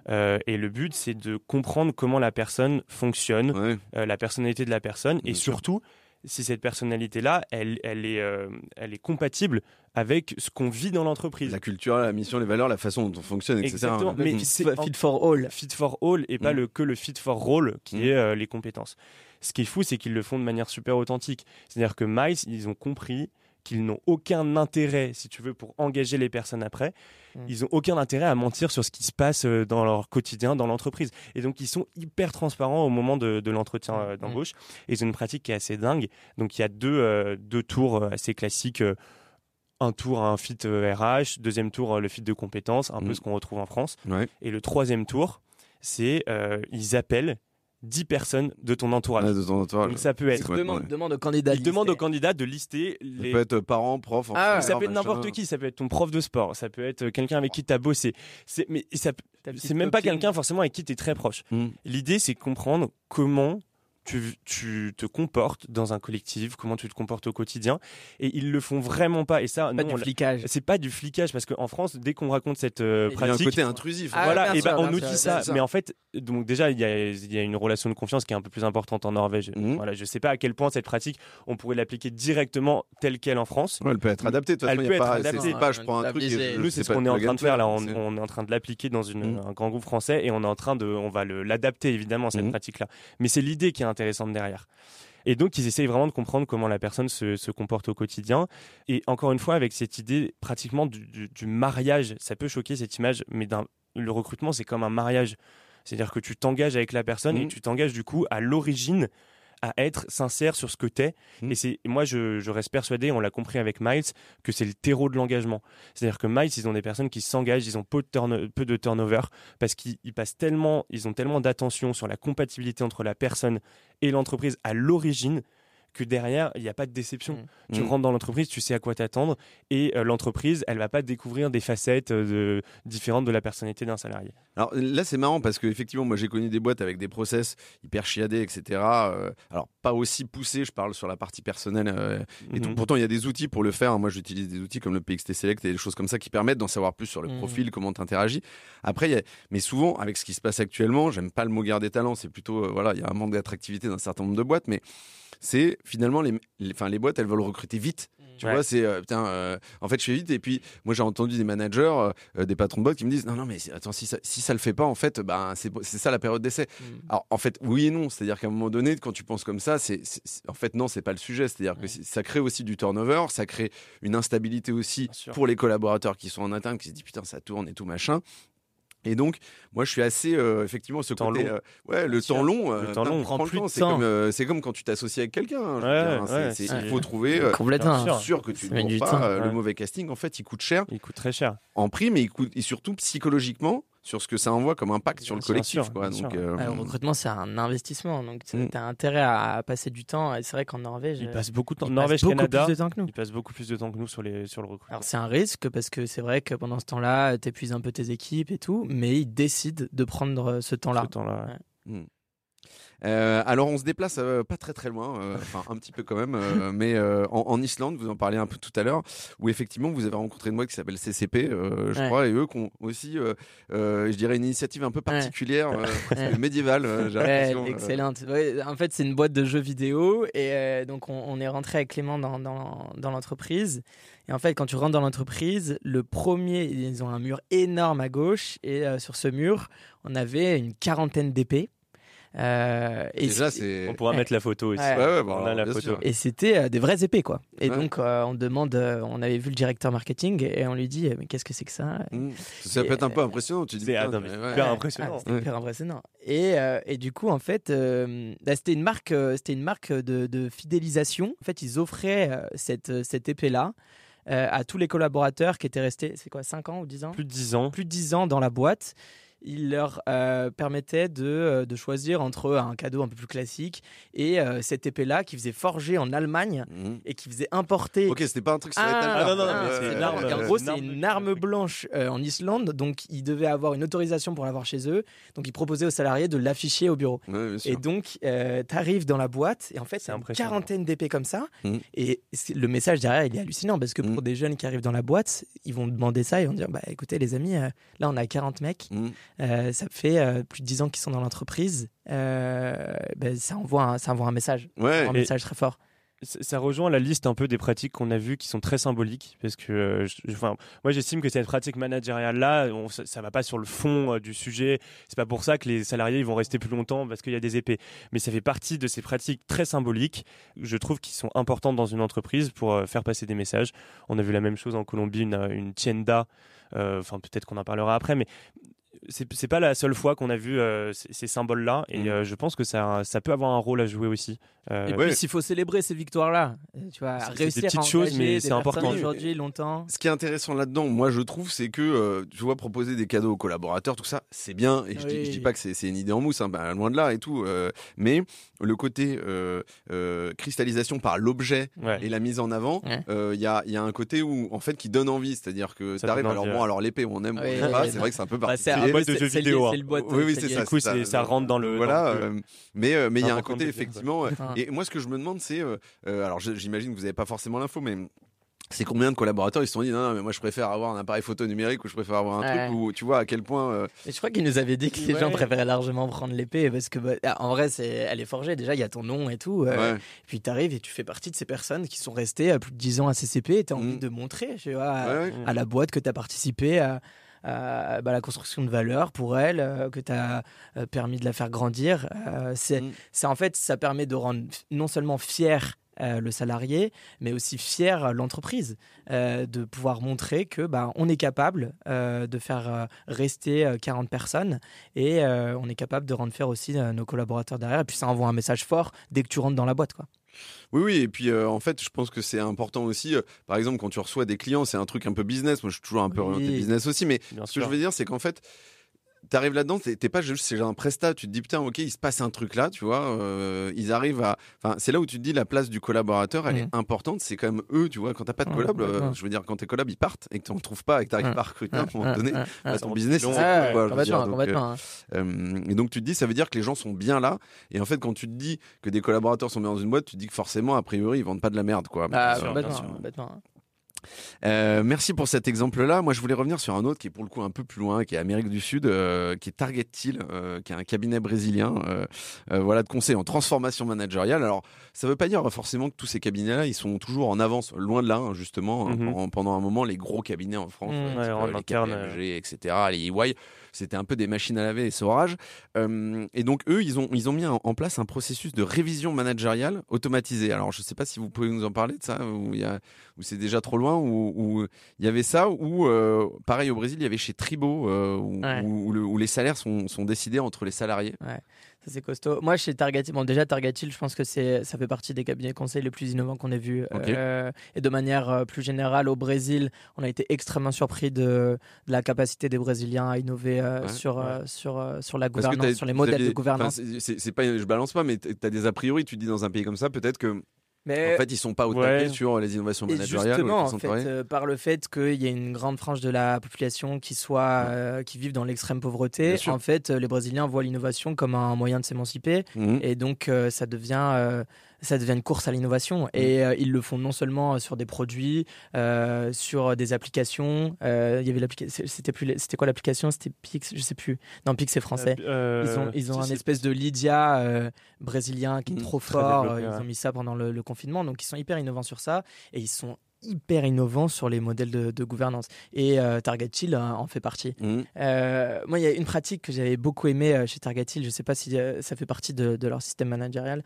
Euh, et le but, c'est de comprendre comment la personne fonctionne, Ouais. euh, la personnalité de la personne, Bien et sûr. surtout si cette personnalité-là, elle, elle, est, euh, elle est compatible avec ce qu'on vit dans l'entreprise. La culture, la mission, les valeurs, la façon dont on fonctionne, etc. Exactement. Mais Mm. c'est Fit for all. fit for all et pas Mm. le, que le fit for role qui Mm. est euh, les compétences. Ce qui est fou, c'est qu'ils le font de manière super authentique. C'est-à-dire que Miles, ils ont compris qu'ils n'ont aucun intérêt, si tu veux, pour engager les personnes après. Mm. Ils ont aucun intérêt à mentir sur ce qui se passe euh, dans leur quotidien, dans l'entreprise. Et donc, ils sont hyper transparents au moment de, de l'entretien euh, Mm. d'embauche. Et ils ont une pratique qui est assez dingue. Donc, il y a deux, euh, deux tours assez classiques. un tour, un fit RH. Deuxième tour, le fit de compétences, un peu Mm. ce qu'on retrouve en France. Ouais. Et le troisième tour, c'est euh, ils appellent 10 personnes de ton entourage. Ouais, de ton entourage. Donc ça peut être. Demande, demande au candidat. De demandent aux lister. candidats de lister Ça les. peut être parents, profs, enfants. Ah, ça peut être n'importe qui, ça peut être ton prof de sport, ça peut être quelqu'un avec qui tu as bossé. C'est mais ça c'est même pas quelqu'un forcément avec qui tu es très proche. Mm. L'idée c'est de comprendre comment tu, tu te comportes dans un collectif, comment tu te comportes au quotidien et ils le font vraiment pas et ça Pas du flicage. c'est pas du flicage parce qu'en France dès qu'on raconte cette euh, Il y a Il y a un pratique côté intrusif. Ah, voilà, et sûr, on nous dit ça, ça. mais en fait, donc déjà il y a, il y a une relation de confiance qui est un peu plus importante en Norvège. Mhm. Voilà, je sais pas à quel point cette pratique, on pourrait l'appliquer directement telle quelle en France. Ouais, elle peut être adaptée. De toute Elle façon, il peut être pas. adaptée. Pas, je prends un truc. et Nous, c'est ce qu'on est en train and de faire là. On, est en train de l'appliquer dans une, Mhm. un grand groupe français et on est en train de, on va le- l'adapter évidemment cette Mhm. pratique-là. Mais c'est l'idée qui est intéressante derrière. Et donc, ils essayent vraiment de comprendre comment la personne se, se comporte au quotidien. Et encore une fois, avec cette idée pratiquement du, du- du mariage, ça peut choquer cette image, mais le recrutement, c'est comme un mariage. C'est-à-dire que tu t'engages avec la personne et Mhm. tu t'engages du coup à l'origine à être sincère sur ce que t'es. Mhm. Et c'est moi, je, je reste persuadé, on l'a compris avec Miles, que c'est le terreau de l'engagement. C'est-à-dire que Miles, ils ont des personnes qui s'engagent, ils ont peu de, peu de turnover parce qu'ils ils passent tellement, ils ont tellement d'attention sur la compatibilité entre la personne et l'entreprise à l'origine que derrière, il n'y a pas de déception. Mm. Tu Mm. rentres dans l'entreprise, tu sais à quoi t'attendre et euh, l'entreprise, elle va pas découvrir des facettes euh, de, différentes de la personnalité d'un salarié. Alors là, c'est marrant parce qu'effectivement, moi j'ai connu des boîtes avec des process hyper chiadés, etc. Euh, alors, pas aussi poussés, je parle sur la partie personnelle euh, et tout. Mhm. Pourtant, il y a des outils pour le faire. Moi, j'utilise des outils comme le PXT Select et des choses comme ça qui permettent d'en savoir plus sur le Mhm. profil, comment tu interagis. Après, il y a... mais souvent, avec ce qui se passe actuellement, j'aime pas le mot guerre des talents. C'est plutôt, euh, voilà, il y a un manque d'attractivité d'un certain nombre de boîtes, mais c'est finalement les, les, les boîtes, elles veulent recruter vite. Tu Ouais. vois, c'est euh, putain. euh, en fait, je fais vite. Et puis, moi, j'ai entendu des managers, euh, des patrons de boîte qui me disent non, non, mais attends, si ça, si ça le fait pas, en fait, ben c'est ça la période d'essai. Mm. Alors, en fait, oui et non. C'est-à-dire qu'à un moment donné, quand tu penses comme ça, c'est en fait non, c'est pas le sujet. C'est-à-dire que Ouais. ça crée aussi du turnover, ça crée une instabilité aussi pour les collaborateurs qui sont en interne, qui se disent putain, ça tourne et tout machin. Et donc, moi, je suis assez, euh, effectivement, ce Temps côté, long. euh, ouais, le temps long, Le euh, temps long. prend plus C'est comme, euh, c'est comme quand tu t'associes avec quelqu'un. hein, Ouais, hein, ouais, il faut trouver. euh, Complètement. Bien sûr. sûr que tu ne du pas temps. le mauvais casting. En fait, il coûte cher Il coûte très cher. en prime et, il coûte, et surtout psychologiquement sur ce que ça envoie comme impact sur le collectif. sûr, quoi. bien Donc, euh, Ouais, le recrutement, c'est un investissement. Donc, tu Mm. as intérêt à passer du temps. Et c'est vrai qu'en Norvège, Il euh, passe beaucoup de temps. ils passent Norvège, beaucoup Canada, plus de temps que nous. il passe beaucoup plus de temps que nous sur, les, sur le recrutement. Alors, c'est un risque parce que c'est vrai que pendant ce temps-là, tu épuises un peu tes équipes et tout. Mais ils décident de prendre euh, ce temps-là. Ce temps-là, ouais. Euh, alors on se déplace euh, pas très très loin, euh, enfin un petit peu quand même, mais en, en Islande, vous en parliez un peu tout à l'heure, où effectivement vous avez rencontré une boîte qui s'appelle CCP, je Ouais. crois, et eux qui ont aussi, je dirais, une initiative un peu particulière, presque médiévale. Ouais, excellente. Ouais, en fait, c'est une boîte de jeux vidéo et donc on, on est rentré avec Clément dans, dans, dans l'entreprise. Et en fait, quand tu rentres dans l'entreprise, le premier, ils ont un mur énorme à gauche et sur ce mur, on avait une quarantaine d'épées. Euh, et Déjà, c'est- c'est. On pourra Ouais. mettre la photo aussi. Ouais. Ouais, ouais, bon, On a alors, la bien photo. sûr. et c'était euh, des vraies épées, quoi. Et Ouais. donc, euh, on demande, euh, on avait vu le directeur marketing et on lui dit, mais qu'est-ce que c'est que ça? Mmh. Ça peut être un peu impressionnant. Tu dis, C'est- ah, putain, non, mais ouais. hyper impressionnant. Ah, c'était Ouais. hyper impressionnant. Et, euh, et du coup, en fait, euh, bah, c'était une marque, euh, c'était une marque de, de fidélisation. En fait, ils offraient euh, cette, euh, cette épée-là euh, à tous les collaborateurs qui étaient restés, c'est quoi, 5 ans ou 10 ans? Plus de 10 ans. Plus de 10 ans dans la boîte. Il leur euh, permettait de, euh, de choisir entre un cadeau un peu plus classique et euh, cette épée-là qui faisait forger en Allemagne Mmh. et qui faisait importer Ok, c'était pas un truc sur ah. Ah, non, non, et en gros, c'est une arme blanche euh, en Islande, donc ils devaient avoir une autorisation pour l'avoir chez eux. Donc ils proposaient aux salariés de l'afficher au bureau. Et donc, tu arrives dans la boîte, et en fait, C'est une impressionnant. quarantaine d'épées comme ça. Mhm. Et le message derrière, il est hallucinant, parce que pour Mhm. des jeunes qui arrivent dans la boîte, ils vont demander ça, ils vont dire, bah écoutez les amis, euh, là on a 40 mecs, Mmh. Euh, ça fait euh, plus de 10 ans qu'ils sont dans l'entreprise, euh, ben, ça, envoie un, ça envoie un message, Ouais. un message très fort. Ça rejoint la liste un peu des pratiques qu'on a vues qui sont très symboliques parce que euh, je- enfin, moi j'estime que cette pratique managériale là on, ça, ça va pas sur le fond euh, du sujet c'est pas pour ça que les salariés ils vont rester plus longtemps parce qu'il y a des épées mais ça fait partie de ces pratiques très symboliques je trouve qui sont importantes dans une entreprise pour euh, faire passer des messages on a vu la même chose en Colombie une, une tienda enfin peut-être qu'on en parlera après mais c'est pas la seule fois qu'on a vu euh, ces, ces symboles là et Mhm. euh, je pense que ça, ça peut avoir un rôle à jouer aussi Euh, Et ouais. puis, s'il faut célébrer ces victoires-là, euh, tu vois, c'est des réussir petites à choses, mais c'est important. aujourd'hui, longtemps. Ce qui est intéressant là-dedans, moi je trouve, c'est que euh, tu vois proposer des cadeaux aux collaborateurs, tout ça, c'est bien. Et je, dis, Oui. je dis pas que c'est une idée en mousse, hein, bah, loin de là et tout. euh, mais le côté euh, euh, cristallisation par l'objet ouais. et la mise en avant, Ouais. euh, il y, a, il y a un côté où en fait qui donne envie, c'est-à-dire que Ça tu arrives. donne Alors bon, alors l'épée, on aime, on Oui, n'aime pas. C'est vrai que c'est un peu Bah, particulier. Boîte de jeux vidéo, hein. le boîte. Oui, oui, c'est ça. du coup ça, rentre dans le voilà, dans le- euh, mais euh, mais il y a un côté effectivement. euh, Et moi, ce que je me demande, c'est, euh, euh, alors j'imagine que vous n'avez pas forcément l'info, mais c'est combien de collaborateurs ils se sont dit non, non mais moi je préfère avoir un appareil photo numérique ou je préfère avoir un Ouais. truc où tu vois à quel point euh, Et je crois qu'il nous avait dit que les Ouais. gens préféraient largement prendre l'épée parce que, bah, ah, en vrai, c'est, elle est forgée. Déjà, il y a ton nom et tout. euh, ouais. Puis tu arrives et tu fais partie de ces personnes qui sont restées à plus de 10 ans à CCP et tu as envie Mm. de montrer tu vois, à, Ouais, ouais. à la boîte que tu as participé à, bah, la construction de valeur pour elle, que tu as permis de la faire grandir. c'est Mm. c'est en fait, ça permet de rendre non seulement fier euh, le salarié, mais aussi fier euh, l'entreprise euh, de pouvoir montrer que bah, on est capable euh, de faire euh, rester euh, 40 personnes et euh, on est capable de rendre fier aussi euh, nos collaborateurs derrière. Et puis ça envoie un message fort dès que tu rentres dans la boîte. Quoi. Oui, oui, et puis euh, en fait, je pense que c'est important aussi. euh, par exemple, quand tu reçois des clients, c'est un truc un peu business. Moi, je suis toujours un peu Oui. orienté business aussi, mais Bien ce que je veux dire, c'est qu'en fait, t'arrives là-dedans, t'es pas juste c'est un prestat. Tu te dis putain, ok, il se passe un truc là, tu vois. euh, ils arrivent à. Enfin, c'est là où tu te dis la place du collaborateur, elle Mhm. est importante. C'est quand même eux, tu vois. Quand t'as pas de Ouais, collab, euh, complètement. je veux dire, quand tes collabs ils partent et que t'en trouves pas et que t'arrives Ouais. pas à recruter à un Ouais, moment donné, ouais, bah, ouais. ton business, c'est Ouais, euh, hein. euh, et donc tu te dis, ça veut dire que les gens sont bien là. Et en fait, quand tu te dis que des collaborateurs sont bien dans une boîte, tu te dis que forcément, a priori, ils vendent pas de la merde, quoi. Bah, sûr, complètement, Euh, merci pour cet exemple-là. Moi, je voulais revenir sur un autre qui est pour le coup un peu plus loin, qui est Amérique du Sud, euh, qui est Target Till, euh, qui est un cabinet brésilien, voilà, de conseil en transformation managériale. Alors, ça veut pas dire forcément que tous ces cabinets-là, ils sont toujours en avance, loin de là, hein, justement. hein. Mhm. Pendant- pendant un moment, les gros cabinets en France, Ouais, euh, les KPMG, etc., les EY, c'était un peu des machines à laver et saurage. Euh, et donc, eux, ils ont, ils ont mis en place un processus de révision managériale automatisé. Alors, je sais pas si vous pouvez nous en parler de ça, ou c'est déjà trop loin, ou il y avait ça, ou euh, pareil au Brésil, il y avait chez Tribo, euh, où, Ouais. où- où le- où les salaires sont, sont décidés entre les salariés. Ça, c'est costaud. Moi, chez Target, bon, déjà, Target Hill, je pense que c'est, ça fait partie des cabinets conseils les plus innovants qu'on ait vus. Euh, et de manière euh, plus générale, au Brésil, on a été extrêmement surpris de, de la capacité des Brésiliens à innover euh, Ouais. sur, sur, sur la gouvernance, sur les modèles de gouvernance. c'est c'est pas, je balance pas, mais tu as des a priori. Tu dis dans un pays comme ça, peut-être que Mais en fait, ils sont pas au ouais. taquet sur les innovations managériales. justement, en fait, euh, par le fait qu'il y a une grande frange de la population qui soit euh, qui vivent dans l'extrême pauvreté, en fait, euh, les Brésiliens voient l'innovation comme un moyen de s'émanciper, Mhm. et donc euh, ça devient euh, ça devient une course à l'innovation. Et euh, ils le font non seulement sur des produits, euh, sur des applications. Euh, Il y avait l'application, c'était plus, les- c'était quoi l'application? C'était Pix, je sais plus. Non, Pix c'est français. Euh, Ils ont, ils ont un espèce de Lydia euh, brésilien qui est Mm, trop fort. euh, Ils ont mis ça pendant le, le confinement. Donc, ils sont hyper innovants sur ça. Et ils sont hyper innovants sur les modèles de, de gouvernance. Et euh, Target Chill euh, en fait partie. Mhm. Euh, moi, il y a une pratique que j'avais beaucoup aimée euh, chez Target Hill. Je ne sais pas si euh, ça fait partie de, de leur système managérial.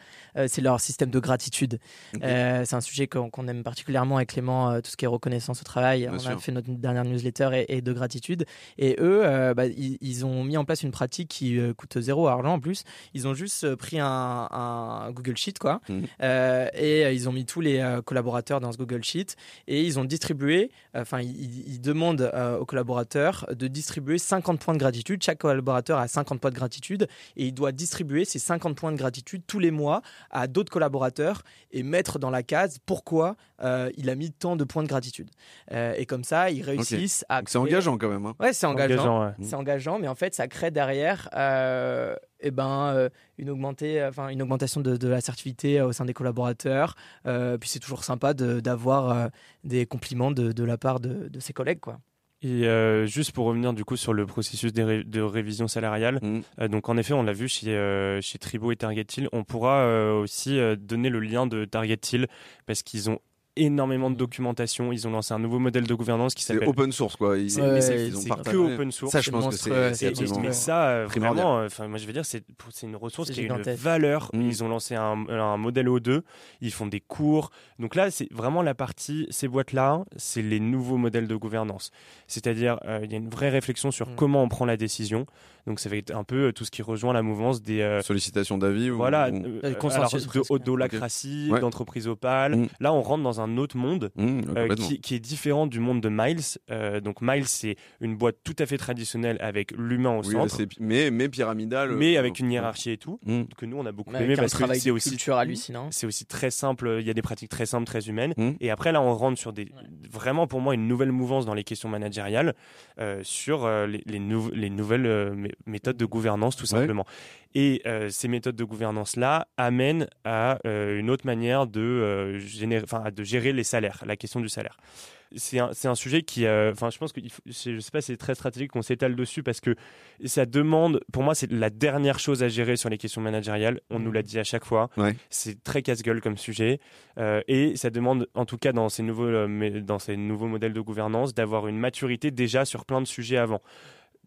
C'est leur système de gratitude. C'est un sujet qu'on aime particulièrement avec Clément, tout ce qui est reconnaissance au travail. Bien On a fait notre dernière newsletter et, et de gratitude. Et eux, bah, ils, ils ont mis en place une pratique qui coûte zéro argent en plus. Ils ont juste pris un, un Google Sheet, quoi. Euh, et ils ont mis tous les collaborateurs dans ce Google Sheet. Et ils ont distribué, enfin, ils, ils- ils demandent euh, aux collaborateurs de distribuer 50 points de gratitude. Chaque collaborateur a 50 points de gratitude. Et il doit distribuer ces 50 points de gratitude tous les mois à d'autres collaborateurs et mettre dans la case pourquoi euh, il a mis tant de points de gratitude. Euh, et comme ça, ils réussissent à. C'est créer- engageant quand même. hein. Ouais, c'est engageant. Engageant, ouais. C'est engageant, mais en fait, ça crée derrière euh, eh ben, euh, une, augmentée, enfin, une augmentation de, de l'assertivité euh, au sein des collaborateurs. Euh, puis c'est toujours sympa de- d'avoir euh, des compliments de, de la part de, de ses collègues. Quoi. Et euh, juste pour revenir du coup sur le processus ré- de révision salariale, euh, donc en effet on l'a vu chez, euh, chez Tribo et Target Hill, on pourra euh, aussi euh, donner le lien de Target Hill parce qu'ils ont énormément de documentation, ils ont lancé un nouveau modèle de gouvernance qui s'appelle open source quoi. Ils, C'est- Ouais, mais c'est- ils ont c'est partagé. que open source. Ça, je pense que c'est- absolument. mais ça, euh, primordial. vraiment, euh, enfin, moi je veux dire, c'est c'est une ressource qui a une valeur. Mm. Ils ont lancé un, un modèle O2, ils font des cours. Donc là, c'est vraiment la partie, ces boîtes-là, c'est les nouveaux modèles de gouvernance. C'est-à-dire, euh, il y a une vraie réflexion sur Mm. comment on prend la décision. Donc ça va être un peu euh, tout ce qui rejoint la mouvance des. euh, Sollicitation d'avis ou- voilà, ou- euh, Euh, consensus de holacratie, Ok. Ouais. d'entreprise opale. Mm. Là, on rentre dans un autre monde Mhm, euh, qui, qui est différent du monde de Miles. Euh, donc Miles, c'est une boîte tout à fait traditionnelle avec l'humain au Oui, centre, mais, mais pyramidal. mais avec une hiérarchie et tout, Mhm. que nous on a beaucoup aimé parce que c'est aussi culture hallucinant. c'est aussi très simple. Il y a des pratiques très simples, très humaines. Et après là, on rentre sur des vraiment pour moi une nouvelle mouvance dans les questions managériales euh, sur euh, les, les, nou- les nouvelles euh, méthodes de gouvernance tout Ouais. simplement. Et euh, ces méthodes de gouvernance là amènent à euh, une autre manière de, euh, générer, de gérer les salaires, la question du salaire. C'est un, un, sujet qui, enfin, je pense que, je sais pas, c'est très stratégique qu'on s'étale dessus parce que ça demande, pour moi, c'est la dernière chose à gérer sur les questions managériales. On nous l'a dit à chaque fois. C'est très casse-gueule comme sujet et ça demande, en tout cas dans ces nouveaux, dans ces nouveaux modèles de gouvernance, d'avoir une maturité déjà sur plein de sujets avant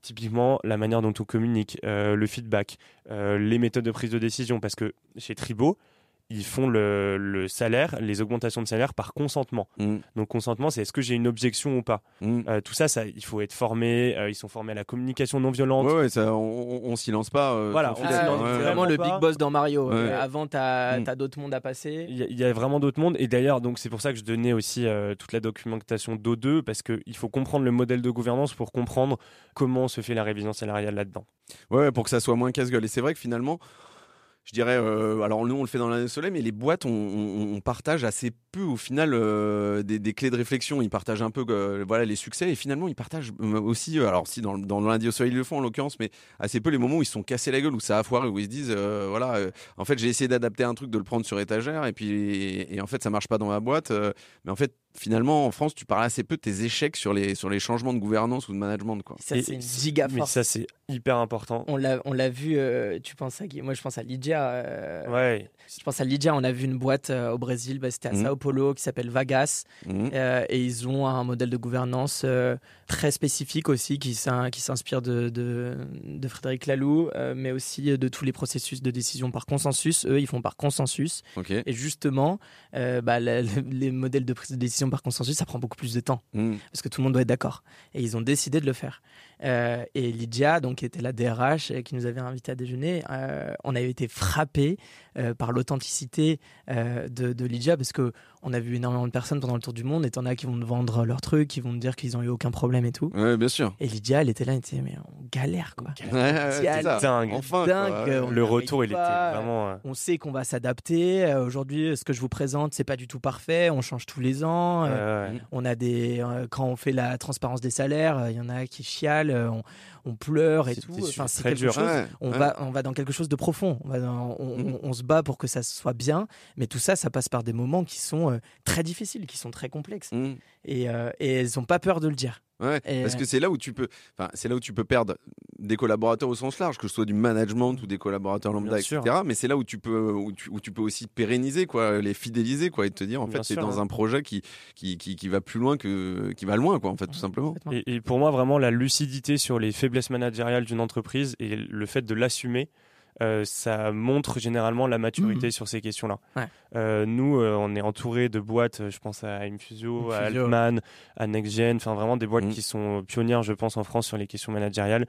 typiquement la manière dont on communique, le feedback, les méthodes de prise de décision. Parce que chez Tribo, ils font le, salaire, les augmentations de salaire par consentement. Mm. Donc consentement, c'est est-ce que j'ai une objection ou pas. Mm. Euh, tout ça, ça, il faut être formé. Euh, ils sont formés à la communication non violente. Ouais, ça, on, on, s'y lance pas. Euh, voilà, c'est vraiment le big boss dans Mario. avant, tu as, mm. d'autres mondes à passer. Il y, a vraiment d'autres mondes. Et d'ailleurs, donc c'est pour ça que je donnais aussi toute la documentation d'O2 parce qu'il faut comprendre le modèle de gouvernance pour comprendre comment se fait la révision salariale là-dedans. Ouais, pour que ça soit moins casse-gueule. Et c'est vrai que finalement je dirais, euh, alors nous on le fait dans l'année soleil, mais les boîtes, on, partage assez peu au final euh, des, clés de réflexion. Ils partagent un peu euh, voilà, les succès et finalement ils partagent aussi, alors si dans, dans au soleil ils le font en l'occurrence, mais assez peu les moments où ils se sont cassés la gueule, où ça a foiré, où ils se disent, voilà, en fait j'ai essayé d'adapter un truc, de le prendre sur étagère et puis et, en fait ça marche pas dans ma boîte, mais en fait finalement, en France, tu parles assez peu de tes échecs sur les, sur les changements de gouvernance ou de management. Quoi. Ça, c'est une giga Mais ça, c'est hyper important. On l'a, on l'a vu, euh, tu penses à qui Moi, je pense à Lydia. Euh, ouais. Je pense à Lydia. On a vu une boîte euh, au Brésil, bah, c'était à mmh. Sao Paulo, qui s'appelle Vagas. Mmh. et ils ont un modèle de gouvernance très spécifique aussi, qui, qui s'inspire de, de, de, Frédéric Laloux, mais aussi de tous les processus de décision par consensus. Eux, ils font par consensus. Et justement, bah, les modèles de prise de décision par consensus, ça prend beaucoup plus de temps mm. parce que tout le monde doit être d'accord. Et ils ont décidé de le faire. Euh, et Lydia, donc, qui était la DRH, euh, qui nous avait invité à déjeuner, euh, on avait été frappé par l'authenticité de, de, Lydia parce que on a vu énormément de personnes pendant le tour du monde et t'en as qui vont te vendre leurs trucs, qui vont te dire qu'ils ont eu aucun problème et tout. Ouais, bien sûr. Et Lydia, elle était là, elle était mais on galère quoi. c'est dingue. Enfin, dingue. Le retour, il était vraiment. On sait qu'on va s'adapter. Aujourd'hui, ce que je vous présente, c'est pas du tout parfait. On change tous les ans. On a des quand on fait la transparence des salaires, il y en a qui chialent euh, on, pleure et tout. Enfin, c'est quelque chose. on va, on va dans quelque chose de profond. Mm. On, se bat pour que ça soit bien, mais tout ça, ça passe par des moments qui sont euh, très difficiles, qui sont très complexes. Mm. Et, euh, et elles n'ont pas peur de le dire. Ouais, parce que c'est là où tu peux, enfin, c'est là où tu peux perdre des collaborateurs au sens large, que ce soit du management ou des collaborateurs lambda, etc. Mais c'est là où tu peux, où tu, peux aussi pérenniser, quoi, les fidéliser, quoi, et te dire, en fait, c'est dans un projet qui, qui, qui, va plus loin que, qui va loin, quoi, en fait, tout simplement. Et, et, pour moi, vraiment, la lucidité sur les faiblesses managériales d'une entreprise et le fait de l'assumer, euh, ça montre généralement la maturité mmh. sur ces questions-là. Euh, nous, euh, on est entouré de boîtes, je pense à Infusio, à Altman, à NextGen, enfin vraiment des boîtes mmh. qui sont pionnières, je pense, en France sur les questions managériales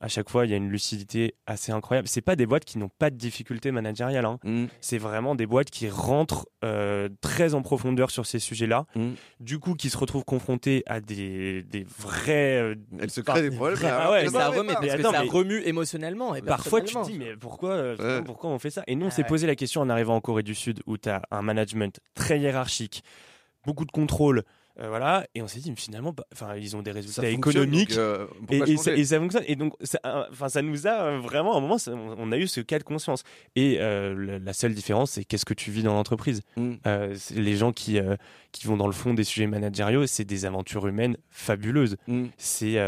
à chaque fois, il y a une lucidité assez incroyable. C'est pas des boîtes qui n'ont pas de difficultés managériales. Hein. Mm. C'est vraiment des boîtes qui rentrent euh, très en profondeur sur ces sujets-là. Mm. Du coup, qui se retrouvent confrontées à des, des vrais. Euh, Elles se créent des problèmes. Ah ouais, ça, remet, parce que ça remue émotionnellement. Et parfois, tu te dis, mais pourquoi, euh, pourquoi on fait ça? Et nous, on s'est posé la question en arrivant en Corée du Sud, où tu as un management très hiérarchique, beaucoup de contrôle. Euh, voilà, et on s'est dit, mais finalement, bah, enfin, ils ont des résultats économiques euh, et, et, ça, et, ça, fonctionne. Et donc, euh, enfin, ça nous a vraiment, à un moment, on a eu ce cas de conscience. Et la seule différence, c'est qu'est-ce que tu vis dans l'entreprise. Mm. les gens qui, qui vont dans le fond des sujets managériaux, c'est des aventures humaines fabuleuses. Mm. C'est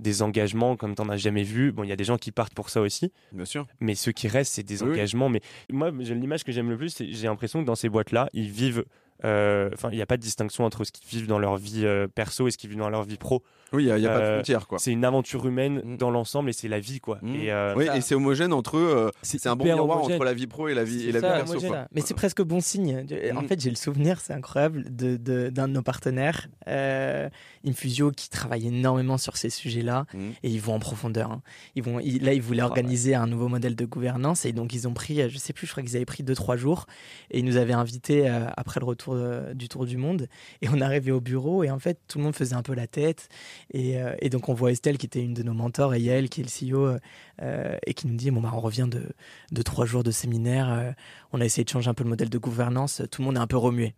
des engagements comme tu n'en as jamais vu. Bon, il y a des gens qui partent pour ça aussi. Bien sûr. Mais ceux qui restent, c'est des engagements. Mais moi, l'image que j'aime le plus, j'ai l'impression que dans ces boîtes-là, ils vivent euh, enfin, il n'y a pas de distinction entre ce qu'ils vivent dans leur vie euh, perso et ce qu'ils vivent dans leur vie pro. Oui, il n'y a, pas de euh, frontière, quoi. C'est une aventure humaine mm. dans l'ensemble et c'est la vie, quoi. Mm. Et, oui, et c'est homogène entre eux. c'est un bon miroir entre la vie pro et la vie, et la vie perso. Mais c'est presque bon signe. En mm. fait, j'ai le souvenir, c'est incroyable, d'un de, de, nos partenaires, Infusio, qui travaille énormément sur ces sujets-là et ils vont en profondeur. Hein. Ils vont, là, ils voulaient ah, organiser un nouveau modèle de gouvernance et donc ils ont pris, je sais plus, je crois qu'ils avaient pris 2-3 jours et ils nous avaient invités après le retour du tour du monde. Et on arrivait au bureau et en fait, tout le monde faisait un peu la tête. Et, euh, donc, on voit Estelle qui était une de nos mentors et Yael qui est le CEO euh, et qui nous dit Bon, bah, on revient de, trois jours de séminaire. Euh, on a essayé de changer un peu le modèle de gouvernance. Tout le monde est un peu remué.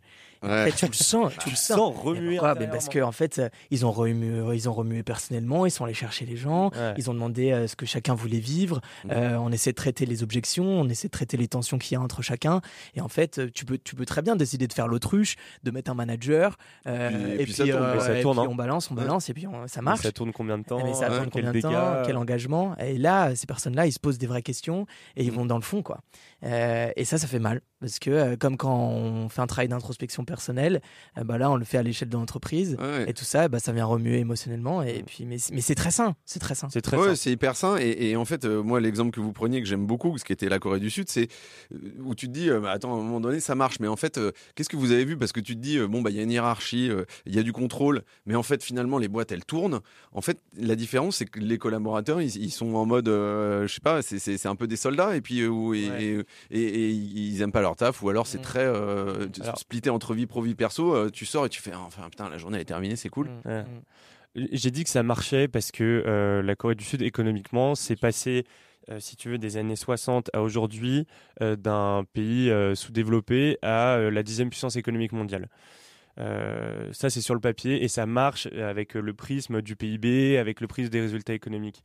Ouais. tu le sens, tu le sens. Remuer. Pourquoi Ben Parce qu'en en fait, euh, ils ont, remué, ils ont remué personnellement, ils sont allés chercher les gens, Ouais. ils ont demandé euh, ce que chacun voulait vivre. Euh, on essaie de traiter les objections, on essaie de traiter les tensions qu'il y a entre chacun. Et en fait, euh, tu peux, tu peux très bien décider de faire l'autruche, de mettre un manager. euh, Puis- et et puis puis, ça tourne, euh, ça et tourne, puis hein. on balance, on Ouais. balance, et puis on- ça marche. Ça tourne combien de temps Mais ça tourne Quel combien de temps Quel engagement? Et là, ces personnes-là, ils se posent des vraies questions et ils Mhm. vont dans le fond, quoi. Euh, et ça, ça fait mal parce que euh, comme quand on fait un travail d'introspection personnelle, euh, bah là, on le fait à l'échelle de l'entreprise Ouais. et tout ça, bah, ça vient remuer émotionnellement. Et puis, mais, mais c'est très sain, c'est très sain. C'est très Ouais, c'est hyper sain. Et, et en fait, euh, moi, l'exemple que vous preniez, que j'aime beaucoup, ce qui était la Corée du Sud, c'est où tu te dis, euh, bah, attends, à un moment donné, ça marche. Mais en fait, euh, qu'est-ce que vous avez vu? Parce que tu te dis, euh, bon, bah, il y a une hiérarchie, euh, il y a du contrôle. Mais en fait, finalement, les boîtes, elles tournent. En fait, la différence, c'est que les collaborateurs, ils, ils sont en mode, euh, je sais pas, c'est- un peu des soldats. Et puis, euh, où- et, Ouais. et, et- et ils aiment pas leur taf. Ou alors, c'est Mm. très euh, Alors- splitté entre vie pro, vie perso. Euh, tu sors et tu fais, enfin, putain, la journée elle est terminée, c'est cool. Mm, Ouais. mm. J'ai dit que ça marchait parce que euh, la Corée du Sud, économiquement, s'est passé, euh, si tu veux, des années 60 à aujourd'hui, euh, d'un pays euh, sous-développé à euh, la dixième puissance économique mondiale. Euh, ça, c'est sur le papier et ça marche avec euh, le prisme du PIB, avec le prisme des résultats économiques.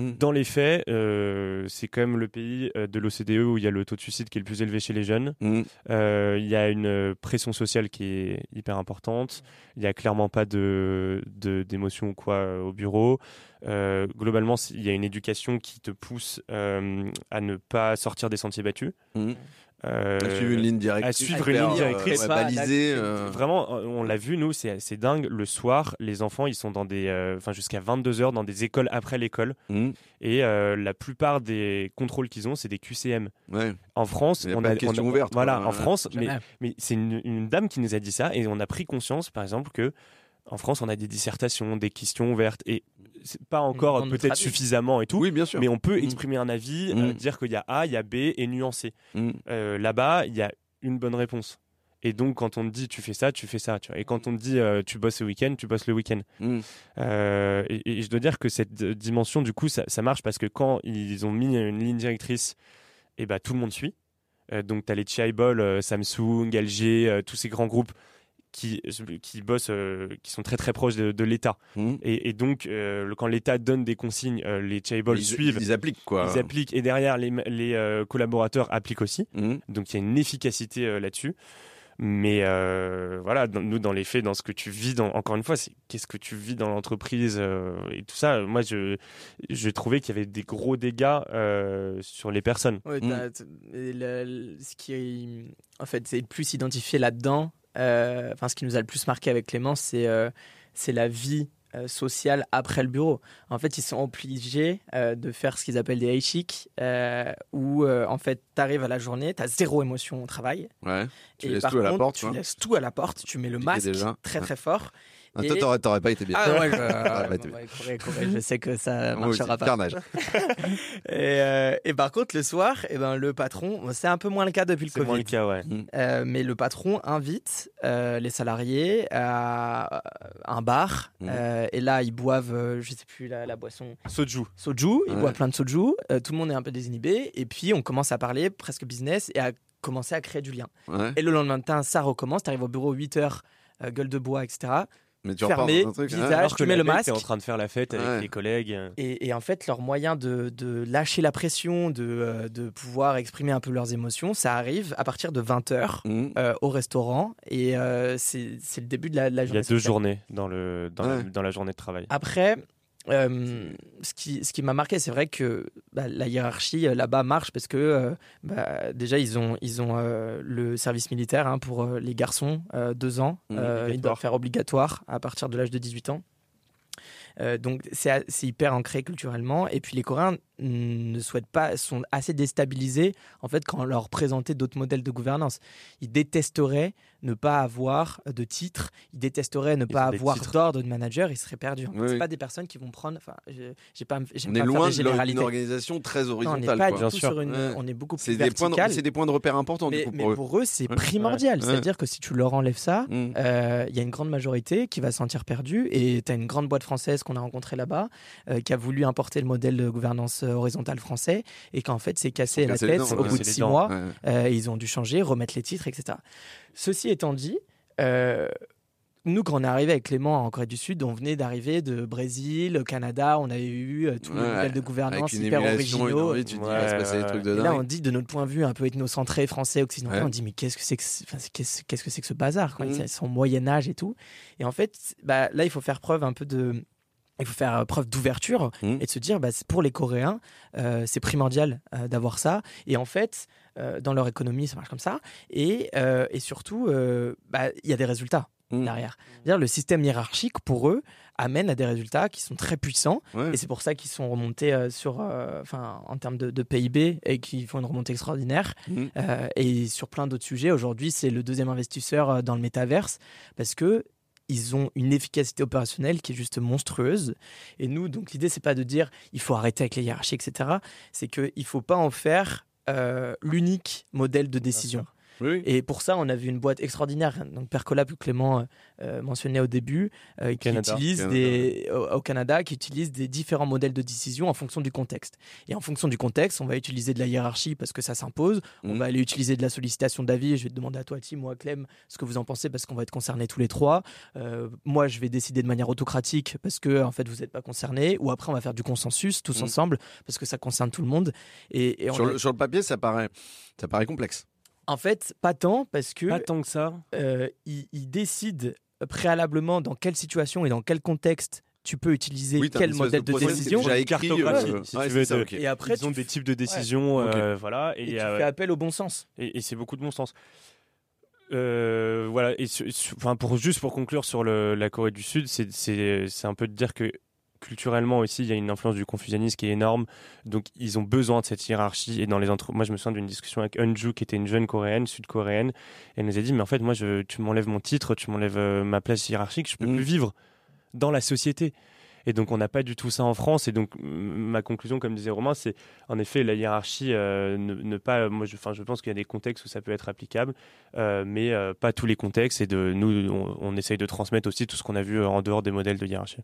Mm. Dans les faits, euh, c'est quand même le pays euh, de l'OCDE où il y a le taux de suicide qui est le plus élevé chez les jeunes. Mm. Euh, Il y a une pression sociale qui est hyper importante. Il n'y a clairement pas de d'émotion ou quoi au bureau. Euh, globalement, il y a une éducation qui te pousse à ne pas sortir des sentiers battus. Mm. Euh, À suivre une ligne directrice. à suivre une ligne euh, directrice. balisée. euh, Vraiment, euh, on l'a vu, nous, c'est c'est dingue. Le soir, les enfants, ils sont dans des, euh, enfin jusqu'à 22 heures dans des écoles après l'école. mm. Et euh, la plupart des contrôles qu'ils ont, c'est des QCM. Ouais. En France, on a, on a- ouvertes, Voilà, quoi. en Ouais. France, mais mais c'est une, une dame qui nous a dit ça et on a pris conscience, par exemple, que en France, on a des dissertations, des questions ouvertes et c'est pas encore peut-être suffisamment et tout, Oui, bien sûr. mais on peut Mm. exprimer un avis, Mm. euh, dire qu'il y a A, il y a B et nuancer. Mm. Euh, Là-bas, il y a une bonne réponse. Et donc, quand on te dit tu fais ça, tu fais ça. Tu vois. Et quand on te dit euh, tu bosses le week-end, tu bosses le week-end. Euh, et, et je dois dire que cette dimension, du coup, ça, ça marche parce que quand ils ont mis une ligne directrice, et bah, tout le monde suit. Euh, donc, tu as les Chaibol, euh, Samsung, LG, euh, tous ces grands groupes qui, qui bossent, euh, qui sont très très proches de, de l'État. Mm. Et, et donc, euh, quand l'État donne des consignes, euh, les Chaibol Ils, suivent, ils appliquent quoi. ils appliquent, et derrière, les, les euh, collaborateurs appliquent aussi. Mm. Donc il y a une efficacité euh, là-dessus. Mais euh, voilà, dans- nous, dans les faits, dans ce que tu vis, dans, encore une fois, c'est qu'est-ce que tu vis dans l'entreprise euh, et tout ça. Moi, je, je trouvais qu'il y avait des gros dégâts euh, sur les personnes. Ouais, Mm. et le- le- ce qui est, en fait, c'est le plus identifié là-dedans. Euh, Enfin, ce qui nous a le plus marqué avec Clément, c'est euh, c'est la vie euh, sociale après le bureau. En fait, ils sont obligés euh, de faire ce qu'ils appellent des eichik, euh, où en fait, tu arrives à la journée, tu as zéro émotion au travail. Ouais. Tu et laisses par tout à la contre, porte. Tu laisses tout à la porte, tu mets le masque déjà. très très fort. Ah, toi, et- t'aurais- t'aurais pas été bien. Ah ouais, je, bah, courez, courez, je sais que ça Moi aussi, marchera pas. Carnage. Et, euh, et par contre, le soir, eh ben, le patron, c'est un peu moins le cas depuis le C'est moins le Covid. cas, ouais. Euh, mais le patron invite euh, les salariés à un bar. Euh, et là, ils boivent, euh, je sais plus, la, la boisson Soju. soju. Ils Ouais. boivent plein de soju. euh, tout le monde est un peu désinhibé. Et puis, on commence à parler presque business et à commencer à créer du lien. Ouais. Et le lendemain matin, ça recommence. Tu arrives au bureau 8 heures, euh, gueule de bois, etc. Mais tu fermé, un truc. visage. Alors tu mets le masque. t'es en train de faire la fête avec Ouais. les collègues. Et, et en fait, leur moyen de, de lâcher la pression, de, euh, de pouvoir exprimer un peu leurs émotions, ça arrive à partir de 20h Mm. au restaurant. Et euh, c'est c'est le début de la, de la Il y journée. a deux sociale. journées dans, le, dans, Ouais. la, dans la journée de travail. Après, euh, ce qui, ce qui m'a marqué, c'est vrai que bah, la hiérarchie euh, là-bas marche parce que euh, bah, déjà, ils ont, ils ont euh, le service militaire hein, pour les garçons, deux ans. Mmh, ils doivent faire obligatoire à partir de l'âge de 18 ans. Donc c'est hyper ancré culturellement et puis les Coréens ne souhaitent pas sont assez déstabilisés en fait quand on leur présentait d'autres modèles de gouvernance ils détesteraient ne pas avoir de titre ils détesteraient ne Ils pas avoir d'ordre de manager ils seraient perdus Oui, c'est oui. pas des personnes qui vont prendre enfin je- j'ai pas On est pas loin d'une organisation très non, on n'est horizontale. pas quoi. du tout sur une Ouais. on est beaucoup plus C'est des, points de, vertical c'est des points de repère importants du mais, coup mais pour eux. pour eux c'est Ouais. primordial Ouais. c'est à dire que si tu leur enlèves ça Mm. euh, il y a une grande majorité qui va se sentir perdue et tu as une grande boîte française française qu'on a rencontrée là-bas, qui a voulu importer le modèle de gouvernance horizontale français et qu'en fait s'est cassé la tête au bout de six mois. ils ont dû changer, remettre les titres, etc. Ceci étant dit, nous, quand on est arrivé avec Clément en Corée du Sud, on venait d'arriver de Brésil, Canada, on avait eu euh, tous les modèles de gouvernance hyper originaux. et là, on dit de notre point de vue un peu ethnocentré, français, occidental, on dit mais qu'est-ce que c'est que, qu'est-ce, que c'est que ce bazar quoi? Mm. Son Moyen Âge et tout. Et en fait, bah, là, il faut faire preuve un peu de il faut faire preuve d'ouverture mm. et de se dire, bah, pour les Coréens, euh, c'est primordial euh, d'avoir ça. Et en fait, dans leur économie, ça marche comme ça. Et, et surtout, bah, il y a des résultats. Mmh. derrière. Dire, le système hiérarchique, pour eux, amène à des résultats qui sont très puissants. Et c'est pour ça qu'ils sont remontés euh, sur, euh, enfin, en termes de, PIB et qu'ils font une remontée extraordinaire. Mmh. Euh, et sur plein d'autres sujets, aujourd'hui, c'est le deuxième investisseur dans le métaverse parce que ils ont une efficacité opérationnelle qui est juste monstrueuse. Et nous, donc l'idée, c'est pas de dire il faut arrêter avec les hiérarchies, etc. C'est qu'il faut pas en faire l'unique modèle de décision. Et pour ça, on a vu une boîte extraordinaire, donc Percola, que Clément euh, euh, mentionnait au début, euh, qui utilise Des, au, Canada, qui utilise des différents modèles de décision en fonction du contexte. Et en fonction du contexte, on va utiliser de la hiérarchie parce que ça s'impose. On mhm. va aller utiliser de la sollicitation d'avis. Je vais te demander à toi, Tim, moi, Clem, ce que vous en pensez parce qu'on va être concernés tous les trois. moi, je vais décider de manière autocratique parce que en fait, vous n'êtes pas concernés. Ou après, on va faire du consensus tous mhm. ensemble parce que ça concerne tout le monde. Et, sur, le, sur le papier, ça paraît, ça paraît complexe. En fait, pas tant, parce que. Pas tant que ça. Euh, il, décide préalablement dans quelle situation et dans quel contexte tu peux utiliser quel modèle de, décision. J'ai cartographie. Euh, si tu veux, Et après, ils ont des types de décisions, euh, voilà. Et, tu fais appel au bon sens. Et, c'est beaucoup de bon sens. voilà. Et enfin, pour juste pour conclure sur le, la Corée du Sud, c'est un peu de dire que culturellement aussi, il y a une influence du confucianisme qui est énorme. Donc, ils ont besoin de cette hiérarchie. Et dans les entre... moi, je me souviens d'une discussion avec Unju, qui était une jeune coréenne, sud-coréenne. elle nous a dit, mais en fait, moi, je, tu m'enlèves mon titre, tu m'enlèves euh, ma place hiérarchique, je peux mm. plus vivre dans la société. Et donc, on n'a pas du tout ça en France. Et donc, ma conclusion, comme disait Romain, c'est en effet la hiérarchie, euh, ne, pas. Moi, je, je pense qu'il y a des contextes où ça peut être applicable, euh, mais pas tous les contextes. Et de nous, on, on essaye de transmettre aussi tout ce qu'on a vu en dehors des modèles de hiérarchie.